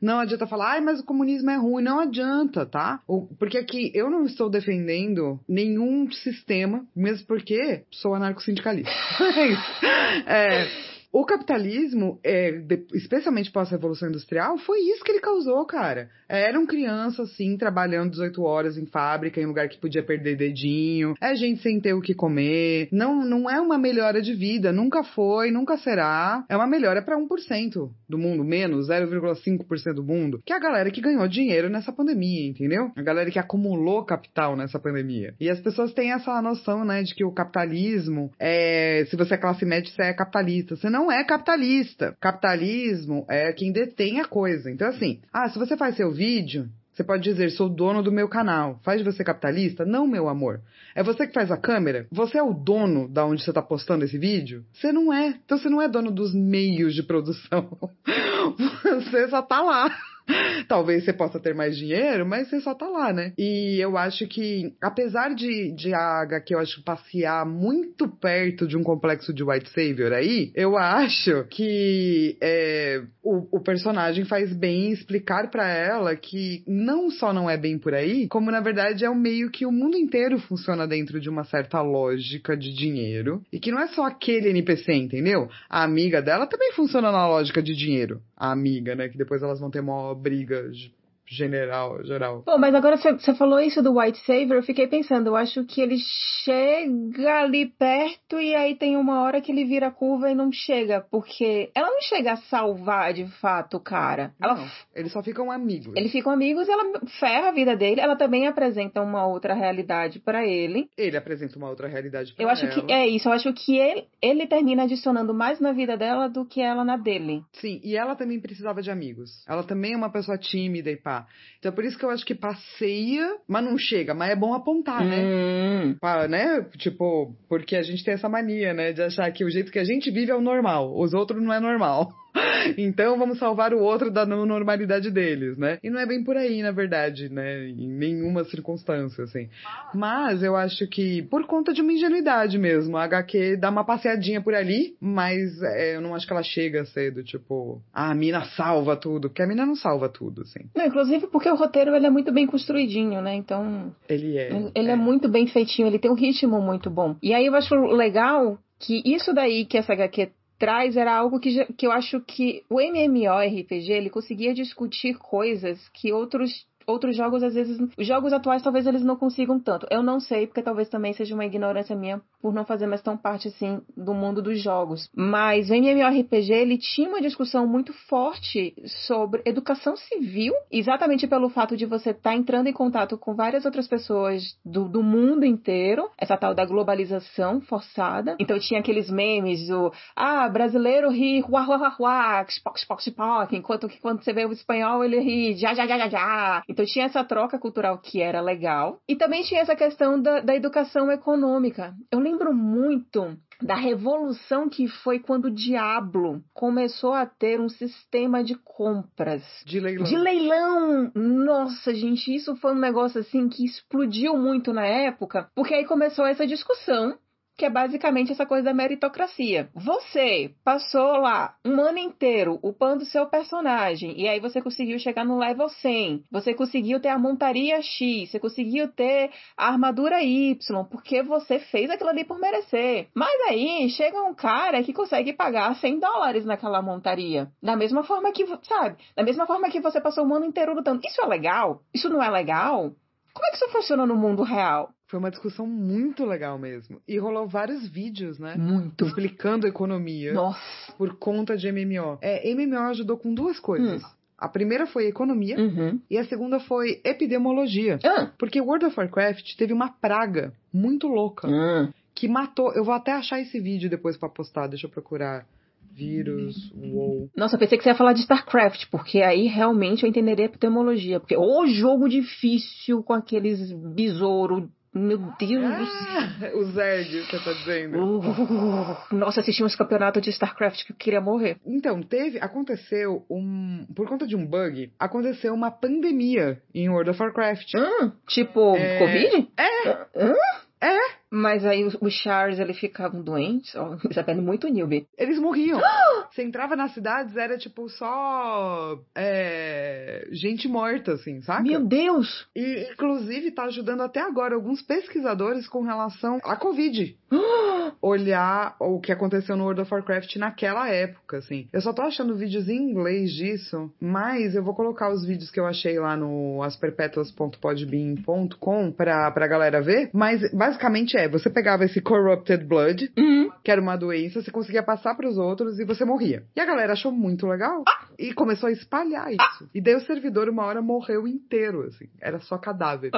não adianta falar, ai, mas o comunismo é ruim, não adianta, tá? Porque aqui eu não estou defendendo nenhum sistema, mesmo porque sou anarco-sindicalista. *laughs* é isso. É, o capitalismo, é, de, especialmente pós-revolução industrial, foi isso que ele causou, cara. Eram crianças, assim, trabalhando 18 horas em fábrica, em lugar que podia perder dedinho. É gente sem ter o que comer. Não, não é uma melhora de vida. Nunca foi, nunca será. É uma melhora para 1% do mundo, menos 0,5% do mundo. Que é a galera que ganhou dinheiro nessa pandemia, entendeu? A galera que acumulou capital nessa pandemia. E as pessoas têm essa noção, né, de que o capitalismo é. Se você é classe média, você é capitalista. Você não é capitalista. Capitalismo é quem detém a coisa. Então, assim, ah, se você faz seu vídeo, você pode dizer, sou dono do meu canal. Faz de você capitalista? Não, meu amor. É você que faz a câmera? Você é o dono da onde você está postando esse vídeo? Você não é. Então você não é dono dos meios de produção. *laughs* Você só tá lá. *laughs* Talvez você possa ter mais dinheiro, mas você só tá lá, né? E eu acho que, apesar de, de a HQ, eu acho, passear muito perto de um complexo de White Savior aí, eu acho que é, o, o personagem faz bem explicar para ela que não só não é bem por aí, como na verdade é o meio que o mundo inteiro funciona dentro de uma certa lógica de dinheiro. E que não é só aquele NPC, entendeu? A amiga dela também funciona na lógica de dinheiro. Amiga, né? Que depois elas vão ter uma briga general, geral. Pô, mas agora você falou isso do White Savior, eu fiquei pensando, eu acho que ele chega ali perto e aí tem uma hora que ele vira a curva e não chega, porque ela não chega a salvar de fato o cara. Ela... Não, eles só ficam amigos. Eles ficam amigos e ela ferra a vida dele, ela também apresenta uma outra realidade para ele. Ele apresenta uma outra realidade pra eu acho ela. que é isso, eu acho que ele, ele termina adicionando mais na vida dela do que ela na dele. Sim, e ela também precisava de amigos. Ela também é uma pessoa tímida e pá. Então por isso que eu acho que passeia, mas não chega, mas é bom apontar, né? Hum. Pra, né? Tipo, porque a gente tem essa mania, né? De achar que o jeito que a gente vive é o normal, os outros não é normal. *laughs* Então vamos salvar o outro da não normalidade deles, né? E não é bem por aí, na verdade, né? Em nenhuma circunstância, assim. Mas eu acho que por conta de uma ingenuidade mesmo, a HQ dá uma passeadinha por ali, mas é, eu não acho que ela chega cedo, tipo, ah, a mina salva tudo, porque a mina não salva tudo, assim. Não, inclusive porque o roteiro ele é muito bem construidinho, né? Então. Ele é. Ele, ele é. é muito bem feitinho, ele tem um ritmo muito bom. E aí eu acho legal que isso daí que essa HQ traz era algo que, que eu acho que o MMORPG ele conseguia discutir coisas que outros outros jogos, às vezes, os jogos atuais talvez eles não consigam tanto. Eu não sei, porque talvez também seja uma ignorância minha por não fazer mais tão parte assim do mundo dos jogos. Mas o MMORPG ele tinha uma discussão muito forte sobre educação civil, exatamente pelo fato de você estar tá entrando em contato com várias outras pessoas do, do mundo inteiro, essa tal da globalização forçada. Então tinha aqueles memes do ah, brasileiro ri, uá, uá, uá, spock, spock, spock, enquanto que quando você vê o espanhol ele ri, já, já, já, já, já. Então tinha essa troca cultural que era legal. E também tinha essa questão da, da educação econômica. Eu lembro muito da revolução que foi quando o Diablo começou a ter um sistema de compras. De leilão. De leilão! Nossa, gente, isso foi um negócio assim que explodiu muito na época, porque aí começou essa discussão que é basicamente essa coisa da meritocracia. Você passou lá um ano inteiro upando seu personagem e aí você conseguiu chegar no level 100. Você conseguiu ter a montaria X, você conseguiu ter a armadura Y, porque você fez aquilo ali por merecer. Mas aí chega um cara que consegue pagar 100 dólares naquela montaria. Da mesma forma que, sabe? Da mesma forma que você passou o ano inteiro lutando. Isso é legal? Isso não é legal? Como é que isso funciona no mundo real? Foi uma discussão muito legal mesmo. E rolou vários vídeos, né? Muito. Explicando a economia. Nossa. Por conta de MMO. É, MMO ajudou com duas coisas. Hum. A primeira foi economia uhum. e a segunda foi epidemiologia. Ah. Porque World of Warcraft teve uma praga muito louca ah. que matou. Eu vou até achar esse vídeo depois para postar, deixa eu procurar Vírus, uou. Nossa, pensei que você ia falar de StarCraft, porque aí realmente eu entenderia epidemiologia. Porque o jogo difícil com aqueles besouro meu Deus Ah, o Zerg, você tá dizendo. Uh, nossa, assisti uns campeonatos de StarCraft que eu queria morrer. Então, teve, aconteceu um, por conta de um bug, aconteceu uma pandemia em World of Warcraft. Hum, tipo, É. Covid? É, Hã? é, Mas aí os, os Chars, eles ficavam doentes. Ó, *laughs* sabendo muito newbie. eles morriam. *gasps* Você entrava nas cidades, era tipo só é, gente morta, assim, saca? Meu Deus! E, inclusive, tá ajudando até agora alguns pesquisadores com relação à Covid. *gasps* Olhar o que aconteceu no World of Warcraft naquela época, assim. Eu só tô achando vídeos em inglês disso, mas eu vou colocar os vídeos que eu achei lá no asperpetuas.podbean.com pra, pra galera ver. Mas, basicamente, é, você pegava esse Corrupted Blood, Uhum. que era uma doença, você conseguia passar pros outros e você morria. E a galera achou muito legal e começou a espalhar isso. E daí o servidor, uma hora, morreu inteiro, assim. Era só cadáver.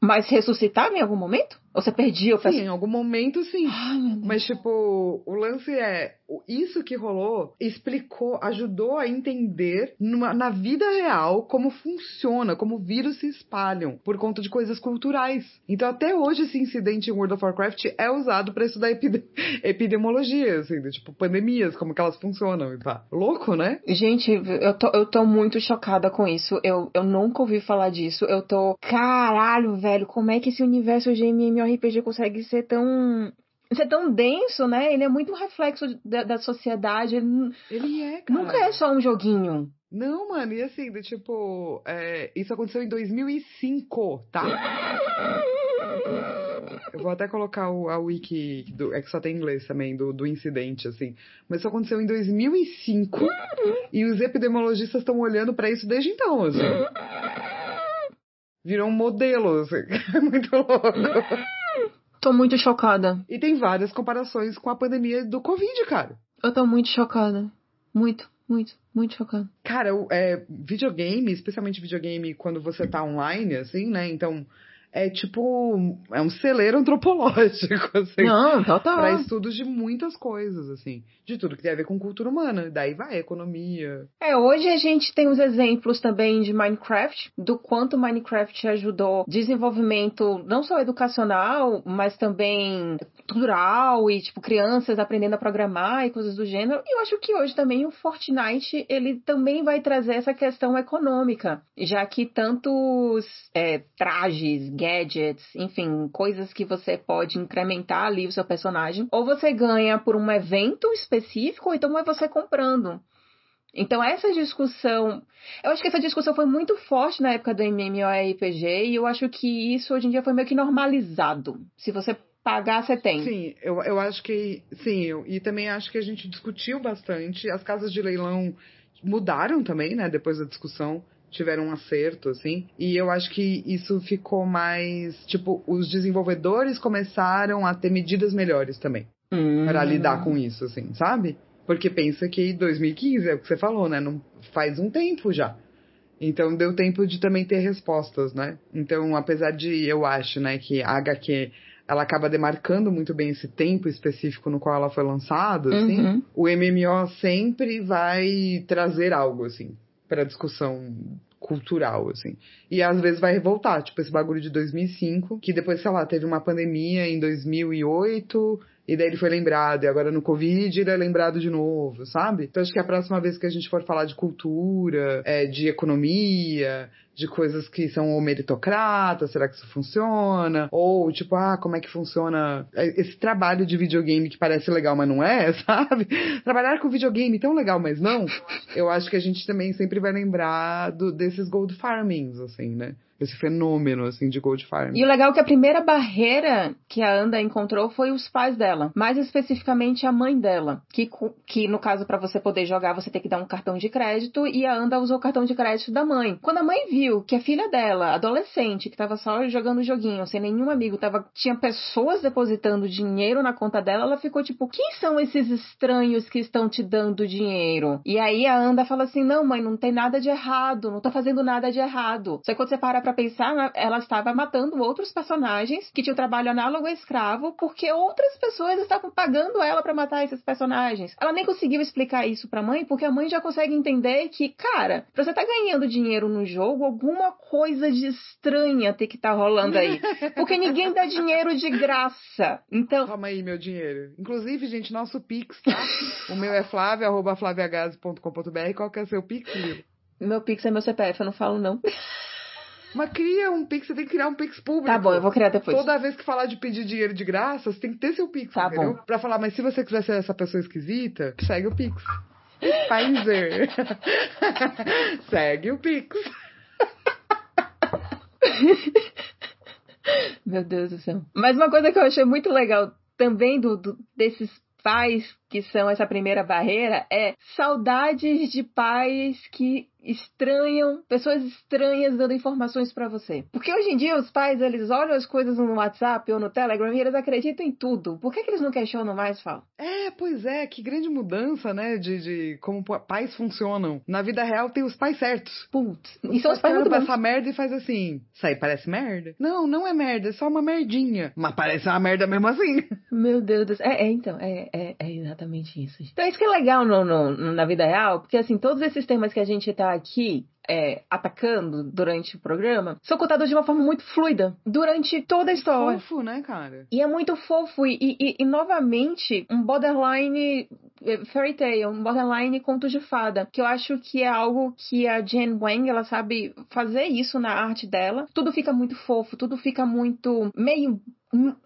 Mas ressuscitava em algum momento? Ou você perdia o Sim, em algum momento, sim. Ai. Mas, tipo, o lance é. Isso que rolou explicou, ajudou a entender numa- na vida real como funciona, como vírus se espalham por conta de coisas culturais. Então, até hoje, esse incidente em World of Warcraft é usado pra estudar epide- *laughs* epidemiologia, assim, de, tipo, pandemias, como que elas funcionam e pá. Louco, né? Gente, eu tô, eu tô muito chocada com isso. Eu, eu nunca ouvi falar disso. Eu tô. Caralho, velho, como é que esse universo de MMORPG consegue ser tão. Ser tão denso, né? Ele é muito um reflexo da, da sociedade. Ele Ele é, cara. nunca é só um joguinho. Não, mano, e assim, do tipo, é, isso aconteceu em 2005, tá? Eu vou até colocar o, a wiki, do, é que só tem inglês também, do, do incidente, assim. Mas isso aconteceu em 2005 e os epidemiologistas estão olhando pra isso desde então, assim. Virou um modelo, assim. *laughs* É muito louco. Tô muito chocada. E tem várias comparações com a pandemia do Covid, cara. Eu tô muito chocada. Muito, muito, muito chocada. Cara, é, videogame, especialmente videogame quando você tá online, assim, né? Então, é tipo. É um celeiro antropológico, *laughs* assim. Não, total. Pra estudos de muitas coisas, assim. De tudo que tem a ver com cultura humana. Daí vai economia. É, hoje a gente tem os exemplos também de Minecraft, do quanto Minecraft ajudou desenvolvimento não só educacional, mas também cultural e tipo crianças aprendendo a programar e coisas do gênero. E eu acho que hoje também o Fortnite ele também vai trazer essa questão econômica, já que tantos é, trajes, gadgets, enfim, coisas que você pode incrementar ali o seu personagem, ou você ganha por um evento específico, ou então é você comprando. Então essa discussão, eu acho que essa discussão foi muito forte na época do MMORPG e eu acho que isso hoje em dia foi meio que normalizado. Se você pagar, você tem. Sim, eu, eu acho que. Sim, eu, e também acho que a gente discutiu bastante. As casas de leilão mudaram também, né? Depois da discussão. Tiveram um acerto, assim. E eu acho que isso ficou mais. Tipo, os desenvolvedores começaram a ter medidas melhores também. Hum. Pra lidar com isso, assim, sabe? Porque pensa que 2015 é o que você falou, né? Não faz um tempo já. Então deu tempo de também ter respostas, né? Então, apesar de eu acho, né, que a HQ ela acaba demarcando muito bem esse tempo específico no qual ela foi lançada, assim, Uhum. o MMO sempre vai trazer algo, assim, pra discussão cultural, assim. E às vezes vai revoltar, tipo esse bagulho de 2005, que depois, sei lá, teve uma pandemia em 2008, e daí ele foi lembrado, e agora no Covid ele é lembrado de novo, sabe? Então acho que a próxima vez que a gente for falar de cultura, é, de economia, de coisas que são meritocratas, será que isso funciona? Ou tipo, ah, como é que funciona esse trabalho de videogame que parece legal, mas não é, *laughs* sabe? Trabalhar com videogame tão legal, mas não. Eu acho que a gente também sempre vai lembrar do, desses gold farmings, assim, né? Esse fenômeno, assim, de gold farming. E o legal é que a primeira barreira que a Anda encontrou foi os pais dela, mais especificamente a mãe dela, que, que no caso para você poder jogar você tem que dar um cartão de crédito e a Anda usou o cartão de crédito da mãe. Quando a mãe viu que a filha dela, adolescente, que tava só jogando joguinho, sem nenhum amigo, tava tinha pessoas depositando dinheiro na conta dela, ela ficou tipo, quem são esses estranhos que estão te dando dinheiro? E aí a Anda fala assim: "Não, mãe, não tem nada de errado, não tô fazendo nada de errado". Só que quando você para pra pensar, ela estava matando outros personagens que tinham trabalho análogo a escravo, porque outras pessoas estavam pagando ela para matar esses personagens. Ela nem conseguiu explicar isso pra mãe, porque a mãe já consegue entender que, cara, pra você tá ganhando dinheiro no jogo, alguma coisa de estranha tem que tá rolando aí. Porque ninguém dá dinheiro de graça. Então. Toma aí meu dinheiro. Inclusive, gente, nosso Pix, tá? o meu é flávio, arroba flaviagase.com.br. Qual que é o seu Pix, Lilo? Meu Pix é meu CPF, eu não falo não. Mas cria um Pix, você tem que criar um Pix público. Tá bom, eu vou criar depois. Toda vez que falar de pedir dinheiro de graça, você tem que ter seu Pix, tá entendeu? Bom. Pra falar, mas se você quiser ser essa pessoa esquisita, segue o Pix. Pfizer. *laughs* segue o Pix. *laughs* Meu Deus do céu. Mas uma coisa que eu achei muito legal também do, do desses pais que são essa primeira barreira é saudades de pais que estranham, pessoas estranhas dando informações para você. Porque hoje em dia os pais, eles olham as coisas no WhatsApp ou no Telegram e eles acreditam em tudo. Por que, que eles não questionam mais, Fala? É, pois é, que grande mudança, né, de, de como pais funcionam. Na vida real tem os pais certos. Putz, e são os pais muito essa merda e faz assim, isso aí parece merda? Não, não é merda, é só uma merdinha. Mas parece uma merda mesmo assim. Meu Deus do céu. É, é então, é, é, é, exatamente isso. Então isso que é legal no, no, na vida real, porque assim, todos esses temas que a gente tá aqui é, atacando durante o programa são contados de uma forma muito fluida durante toda a história. Fofo, né, cara? E é muito fofo. E, e, e novamente, um borderline é, fairy tale, um borderline conto de fada. Que eu acho que é algo que a Jen Wang, ela sabe fazer isso na arte dela. Tudo fica muito fofo, tudo fica muito meio.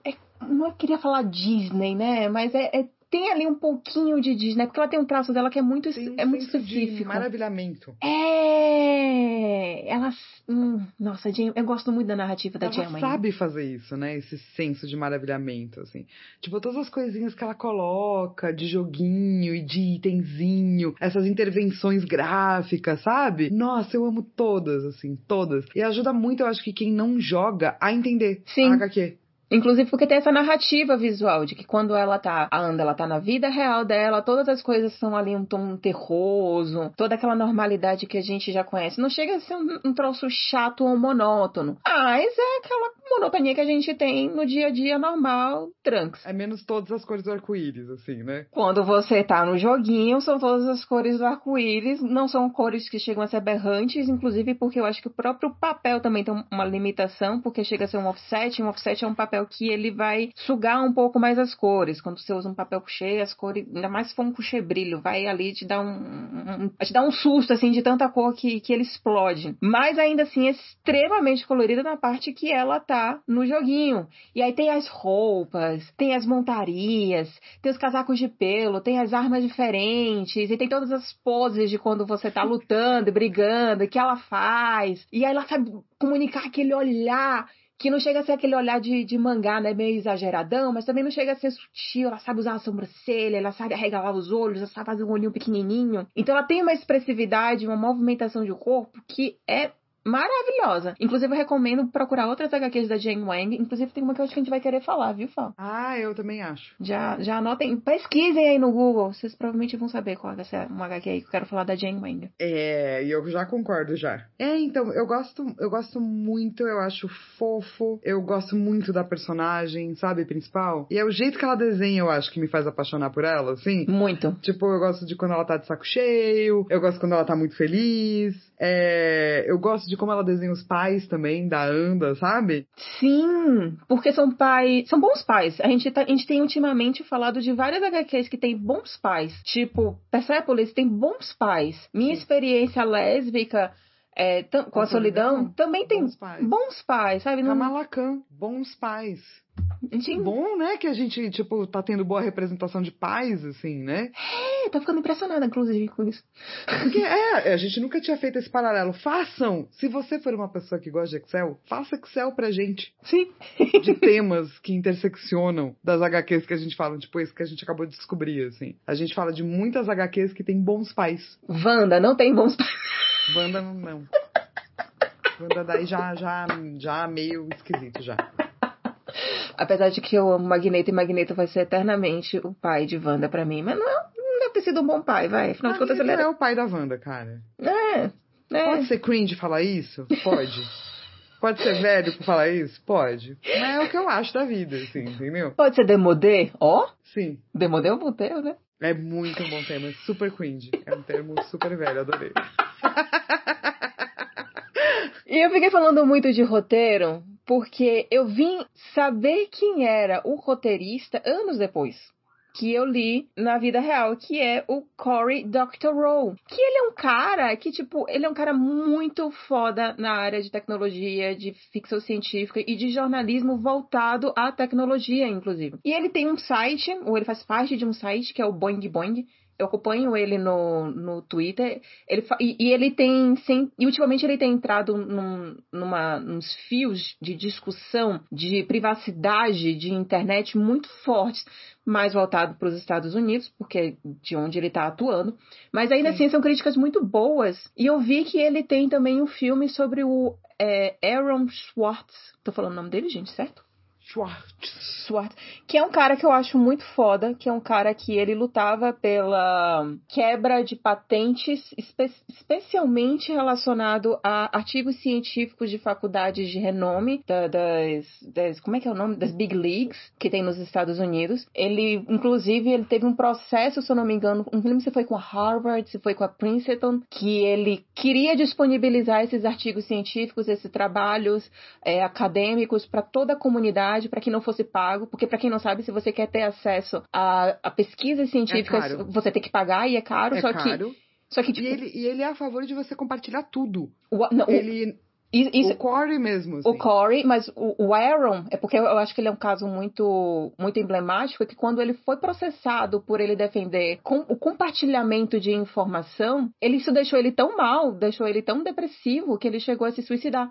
É, não eu queria falar Disney, né? Mas é, é tem ali um pouquinho de Disney, porque ela tem um traço dela que é muito, tem é muito específico. De maravilhamento. É. Ela. Hum, nossa, Jane, eu gosto muito da narrativa da Jane. Ela sabe fazer isso, né? Esse senso de maravilhamento, assim. Tipo, todas as coisinhas que ela coloca de joguinho e de itemzinho, essas intervenções gráficas, sabe? Nossa, eu amo todas, assim, todas. E ajuda muito, eu acho que quem não joga a entender Sim. a HQ. Inclusive porque tem essa narrativa visual de que quando ela tá, a Anda, ela tá na vida real dela, todas as coisas são ali um tom terroso, toda aquela normalidade que a gente já conhece. Não chega a ser um, um troço chato ou monótono, mas é aquela monotonia que a gente tem no dia a dia normal, Trunks. É menos todas as cores do arco-íris, assim, né? Quando você tá no joguinho, são todas as cores do arco-íris, não são cores que chegam a ser aberrantes, inclusive porque eu acho que o próprio papel também tem uma limitação, porque chega a ser um offset, um offset é um papel papel que ele vai sugar um pouco mais as cores. Quando você usa um papel couché, as cores, ainda mais se for um couché brilho, vai ali te dar um, um, te dar um susto assim de tanta cor que, que ele explode. Mas ainda assim é extremamente colorida na parte que ela tá no joguinho. E aí tem as roupas, tem as montarias, tem os casacos de pelo, tem as armas diferentes e tem todas as poses de quando você tá lutando, brigando, que ela faz. E aí ela sabe comunicar aquele olhar que não chega a ser aquele olhar de, de mangá, né? Meio exageradão, mas também não chega a ser sutil. Ela sabe usar a sobrancelha, ela sabe arregalar os olhos, ela sabe fazer um olhinho pequenininho. Então ela tem uma expressividade, uma movimentação de corpo que é maravilhosa. Inclusive, eu recomendo procurar outras HQs da Jane Wang. Inclusive, tem uma que eu acho que a gente vai querer falar, viu, Fá? Ah, eu também acho. Já, já anotem, pesquisem aí no Google. Vocês provavelmente vão saber qual é essa uma HQ aí que eu quero falar da Jane Wang. É, e eu já concordo já. É, então, eu gosto, eu gosto muito, eu acho fofo, eu gosto muito da personagem, sabe, principal. E é o jeito que ela desenha, eu acho, que me faz apaixonar por ela, assim. Muito. Tipo, eu gosto de quando ela tá de saco cheio, eu gosto quando ela tá muito feliz. É, eu gosto de como ela desenha os pais também, da Anda, sabe? Sim, porque são pais. São bons pais. A gente, tá, a gente tem ultimamente falado de várias HQs que tem bons pais. Tipo, Persepolis tem bons pais. Minha Sim. experiência lésbica. É, com a, solidão, também tem bons pais, bons pais sabe? Bons pais. Que bom, né? Que a gente, tipo, tá tendo boa representação de pais, assim, né? É, tô ficando impressionada, inclusive, com isso. Porque, é, a gente nunca tinha feito esse paralelo. Façam! Se você for uma pessoa que gosta de Excel, faça Excel pra gente. Sim. De temas que interseccionam das HQs que a gente fala, tipo, esse que a gente acabou de descobrir, assim. A gente fala de muitas HQs que tem bons pais. Wanda não tem bons pais. Wanda não. não. Wanda daí já, já, já meio esquisito já. Apesar de que eu amo Magneto e Magneto vai ser eternamente o pai de Wanda pra mim. Mas não, não deve ter sido um bom pai, vai. Afinal de contas, ele era... é o pai da Wanda, cara. É, é. Pode ser cringe falar isso? Pode. Pode ser velho pra falar isso? Pode. Mas é o que eu acho da vida, assim, entendeu? Pode ser demodê? Ó? Oh? Sim. Demodê é um bom termo, né? É muito um bom termo, é super cringe. É um termo super velho, adorei. E eu fiquei falando muito de roteiro porque eu vim saber quem era o roteirista anos depois que eu li na vida real, que é o Cory Doctorow. Que ele é um cara que, tipo, ele é um cara muito foda na área de tecnologia, de ficção científica e de jornalismo voltado à tecnologia, inclusive. E ele tem um site, ou ele faz parte de um site, que é o Boing Boing, eu acompanho ele no, no Twitter, ele, e, e ele tem, sem, e ultimamente ele tem entrado num, numa, nos fios de discussão de privacidade de internet muito fortes, mais voltado para os Estados Unidos, porque é de onde ele está atuando, mas ainda Sim. assim são críticas muito boas, e eu vi que ele tem também um filme sobre o é, Aaron Schwartz, tô falando o nome dele, gente, certo? Schwartz. Schwartz. Que é um cara que eu acho muito foda, que é um cara que ele lutava pela quebra de patentes, espe especialmente relacionado a artigos científicos de faculdades de renome, da, das, das, Como é que é o nome? Das Big Leagues, que tem nos Estados Unidos. Ele, inclusive, ele teve um processo, se eu não me engano, não lembro se foi com a Harvard, se foi com a Princeton, que ele queria disponibilizar esses artigos científicos, esses trabalhos é, acadêmicos para toda a comunidade para que não fosse pago, porque para quem não sabe, se você quer ter acesso a, a pesquisas científicas, é você tem que pagar e é caro, é só caro. que só que tipo... e, ele, e ele é a favor de você compartilhar tudo. O, não, ele isso, o Corey mesmo. Assim. O Corey, mas o, o, Aaron, é porque eu, eu, acho que ele é um caso muito, muito emblemático, é que quando ele foi processado por ele defender com, o compartilhamento de informação, ele isso deixou ele tão mal, deixou ele tão depressivo, que ele chegou a se suicidar.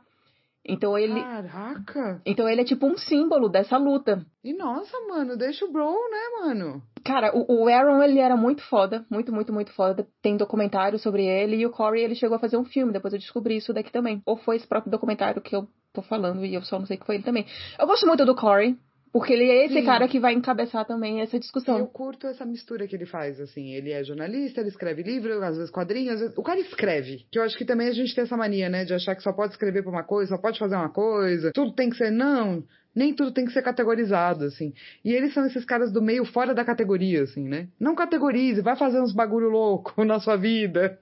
Então ele. Caraca! Então ele é tipo um símbolo dessa luta. E nossa, mano, deixa o Bro, né, mano? Cara, o, o, Aaron, ele era muito foda. Muito, muito, muito foda. Tem documentário sobre ele. E o Corey, ele chegou a fazer um filme. Depois eu descobri isso daqui também. Ou foi esse próprio documentário que eu tô falando e eu só não sei que foi ele também. Eu gosto muito do Corey. Porque ele é esse Sim. cara que vai encabeçar também essa discussão. Eu curto essa mistura que ele faz, assim. Ele é jornalista, ele escreve livro, às vezes quadrinhos. Vezes... O cara escreve. Que eu acho que também a gente tem essa mania, né? De achar que só pode escrever pra uma coisa, só pode fazer uma coisa. Tudo tem que ser. Não. Nem tudo tem que ser categorizado, assim. E eles são esses caras do meio fora da categoria, assim, né? Não categorize, vai fazer uns bagulho louco *laughs* na sua vida.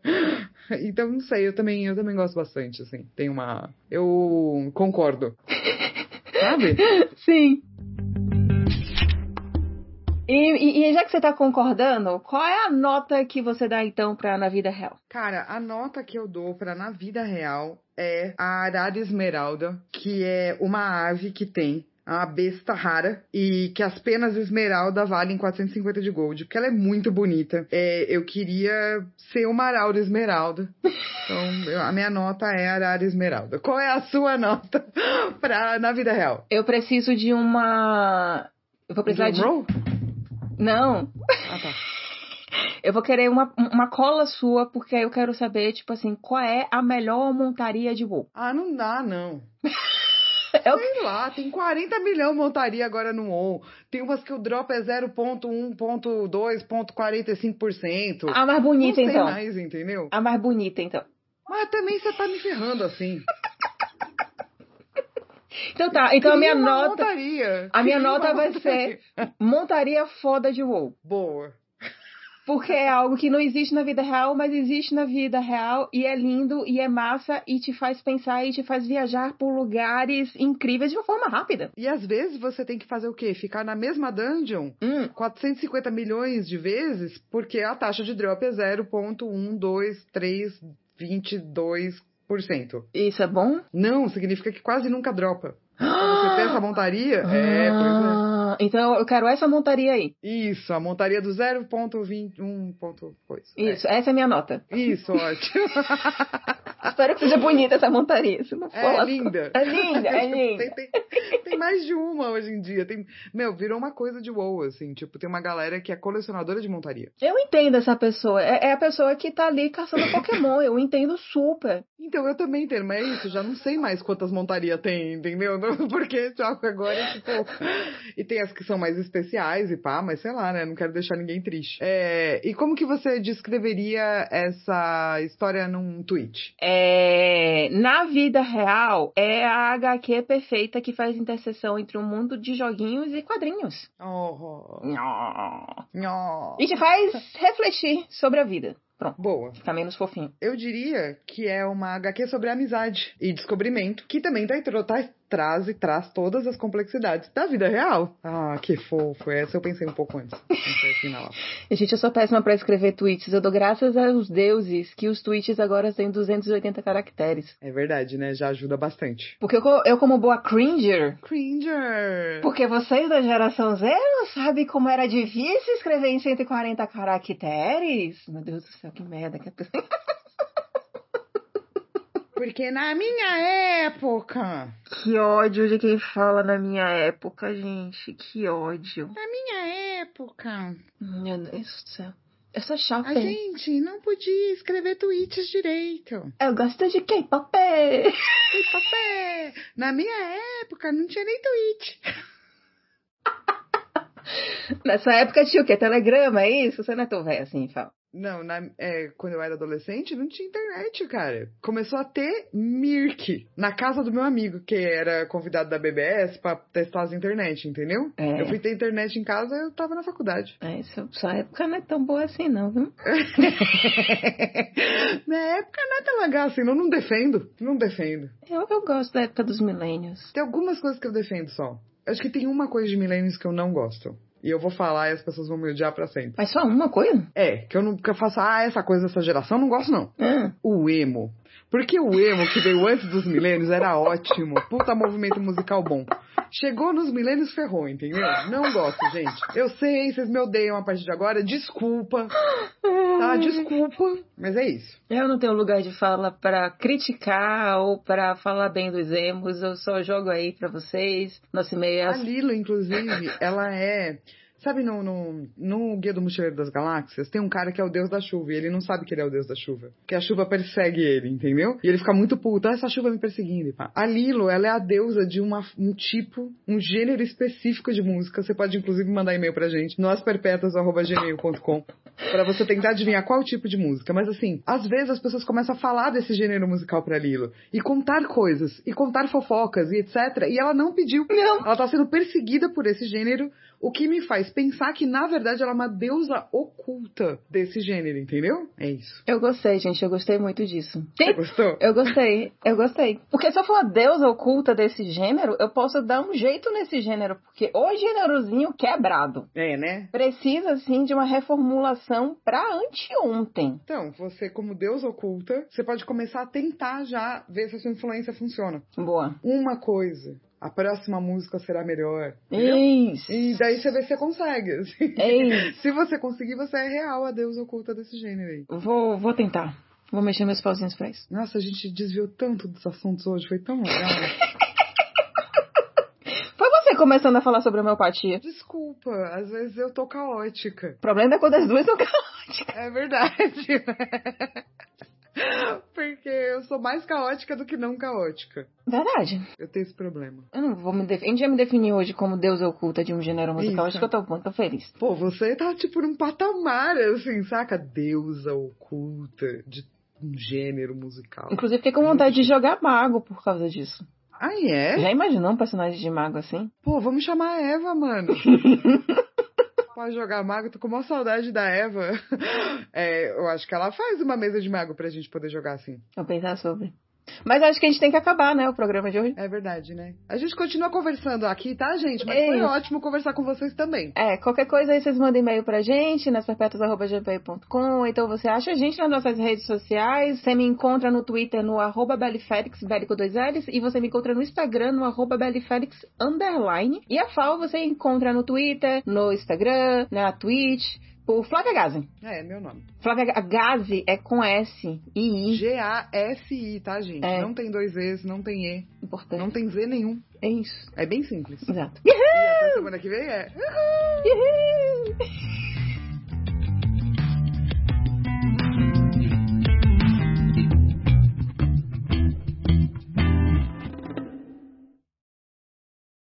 Então, não sei, eu também, eu também gosto bastante, assim. Tem uma. Eu concordo. *laughs* Sabe? Sim. E, e, já que você tá concordando, qual é a nota que você dá então pra Na Vida Real? Cara, a nota que eu dou pra Na Vida Real é a arara esmeralda, que é uma ave que tem a besta rara e que as penas esmeralda valem 450 de gold, porque ela é muito bonita. É, eu queria ser uma arara esmeralda. Então, eu, a minha nota é arara esmeralda. Qual é a sua nota pra, na vida real? Eu preciso de uma. Eu vou precisar de. Um não. Ah, tá. Eu vou querer uma, uma cola sua, porque eu quero saber, tipo assim, qual é a melhor montaria de WoW. Ah, não dá, não. *laughs* Eu... Sei lá, tem 40 milhões de montaria agora no WoW. Tem umas que o drop é 0.1.2.45%. A mais bonita, não sei então. mais, entendeu? A mais bonita, então. Mas também você tá me ferrando assim. *laughs* Então tá, então a minha nota. Montaria. A minha nota vai montaria. ser montaria foda de WoW. Boa. Porque é algo que não existe na vida real, mas existe na vida real e é lindo e é massa e te faz pensar e te faz viajar por lugares incríveis de uma forma rápida. E às vezes você tem que fazer o quê? Ficar na mesma dungeon hum. 450 milhões de vezes, porque a taxa de drop é 0.12322 isso é bom? Não, significa que quase nunca dropa. *gasps* Pra você ter essa montaria, ah, é, pois é. Então eu quero essa montaria aí. Isso, a montaria do 0.21. Coisa. Isso, é. essa é a minha nota. Isso, ótimo. *laughs* Espero que seja bonita essa montaria. Se não for, é linda. É linda, é *laughs* linda. Tem, tem, tem, mais de uma hoje em dia. Tem, meu, virou uma coisa de WoW, assim. Tipo, tem uma galera que é colecionadora de montaria. Eu entendo essa pessoa. É, é a pessoa que tá ali caçando Pokémon. Eu entendo super. Então, eu também entendo, mas é isso. Já não sei mais quantas montarias tem, entendeu? *laughs* Porque jogo agora, tipo. E tem as que são mais especiais e pá, mas sei lá, né? Não quero deixar ninguém triste. É, e como que você descreveria essa história num tweet? É É, na vida real, é a HQ perfeita que faz interseção entre o um mundo de joguinhos e quadrinhos. Oh. Nhó. Nhó. E te faz refletir sobre a vida. Pronto. Boa. Fica menos fofinho. Eu diria que é uma HQ sobre amizade e descobrimento, que também tá, tá, traz e traz todas as complexidades da vida real. Ah, que fofo. Essa eu pensei um pouco antes. Assim, *laughs* Gente, eu sou péssima para escrever tweets. Eu dou graças aos deuses que os tweets agora têm 280 caracteres. É verdade, né? Já ajuda bastante. Porque eu, eu como boa cringer... Cringer! Porque vocês da geração Z não sabem como era difícil escrever em 140 caracteres? Meu Deus do céu, que merda que a pessoa... *laughs* Porque na minha época. Que ódio de quem fala na minha época, gente. Que ódio. Na minha época. Meu Deus do céu. Eu sou chata. A gente não podia escrever tweets direito. Eu gosto de K-pop. K-pop. Na minha época não tinha nem tweet. *laughs* Nessa época tinha o quê? Telegrama, é isso? Você não é tão velho assim, fala. Não, na, é, quando eu era adolescente não tinha internet, cara. Começou a ter Mirk na casa do meu amigo, que era convidado da BBS pra testar as internet, entendeu? É. Eu fui ter internet em casa eu tava na faculdade. É, sua época não é tão boa assim, não, viu? *laughs* Minha época não é tão legal assim, não, não defendo. Não defendo. Eu, eu gosto da época dos milênios. Tem algumas coisas que eu defendo só. Acho que tem uma coisa de milênios que eu não gosto. E eu vou falar e as pessoas vão me odiar pra sempre. Mas só uma coisa? É, que eu nunca faço, ah, essa coisa dessa geração, não gosto não. Ah. O emo. Porque o emo que veio antes dos milênios era ótimo. Puta movimento musical bom. Chegou nos milênios, ferrou, entendeu? Não gosto, gente. Eu sei, vocês me odeiam a partir de agora. Desculpa. Tá? Desculpa. Mas é isso. Eu não tenho lugar de fala para criticar ou para falar bem dos emos. Eu só jogo aí para vocês. Nosso e-mail é... A Lila, inclusive, ela é Sabe no, no, no Guia do Mochileiro das Galáxias, tem um cara que é o deus da chuva e ele não sabe que ele é o deus da chuva. Que a chuva persegue ele, entendeu? E ele fica muito puto, ah, essa chuva me perseguindo. Pá. A Lilo, ela é a deusa de uma, um tipo, um gênero específico de música. Você pode inclusive mandar e-mail pra gente, nosperpetuas.gmail.com para você tentar adivinhar qual tipo de música. Mas assim, às vezes as pessoas começam a falar desse gênero musical pra Lilo e contar coisas, e contar fofocas e etc. E ela não pediu. Não. Ela tá sendo perseguida por esse gênero o que me faz pensar que, na verdade, ela é uma deusa oculta desse gênero, entendeu? É isso. Eu gostei, gente. Eu gostei muito disso. Você gostou? Eu gostei. Eu gostei. Porque se eu for a deusa oculta desse gênero, eu posso dar um jeito nesse gênero. Porque o gênerozinho quebrado. É, né? Precisa, sim, de uma reformulação pra anteontem. Então, você, como deusa oculta, você pode começar a tentar já ver se a sua influência funciona. Boa. Uma coisa a próxima música será melhor. Isso. E daí você vê se você consegue. Assim. *laughs* Isso. se você conseguir, você é real a deusa oculta desse gênero aí. Vou, vou tentar. Vou mexer meus pauzinhos pra isso. Nossa, a gente desviou tanto dos assuntos hoje, foi tão legal. *laughs* Foi você começando a falar sobre homeopatia. Desculpa, às vezes eu tô caótica. O problema é quando as duas são caóticas. É verdade. *laughs* Porque eu sou mais caótica do que não caótica. Verdade. Eu tenho esse problema. Eu não vou me definir. A gente já me definiu hoje como deusa oculta de um gênero musical. Isso. Acho que eu tô, tô feliz. Pô, você tá tipo num patamar, assim, saca? Deusa oculta de um gênero musical. Inclusive, fiquei com vontade de jogar mago por causa disso. Ah, é? Já imaginou um personagem de mago assim? Pô, vamos chamar a Eva, mano. *laughs* Pode jogar mago, tô com uma saudade da Eva. *laughs* É, eu acho que ela faz uma mesa de mago pra gente poder jogar assim. Vou pensar sobre. Mas acho que a gente tem que acabar, né, o programa de hoje. É verdade, né? A gente continua conversando aqui, tá, gente? Mas é foi ótimo conversar com vocês também. É, qualquer coisa aí vocês mandem e-mail pra gente, nas perpetuas.gmail.com, então você acha a gente nas nossas redes sociais, você me encontra no Twitter no arroba Belifelix, Beli com dois L's, e você me encontra no Instagram no arroba underline, e a FAO você encontra no Twitter, no Instagram, na Twitch, por Flávia Gazi. É, meu nome. Flávia Gazi é com S e I. G-A-S-I, tá, gente? É. Não tem dois E's, não tem E. Importante. Não tem Z nenhum. É isso. É bem simples. Exato. E até semana que vem é. Uhul! Uhul!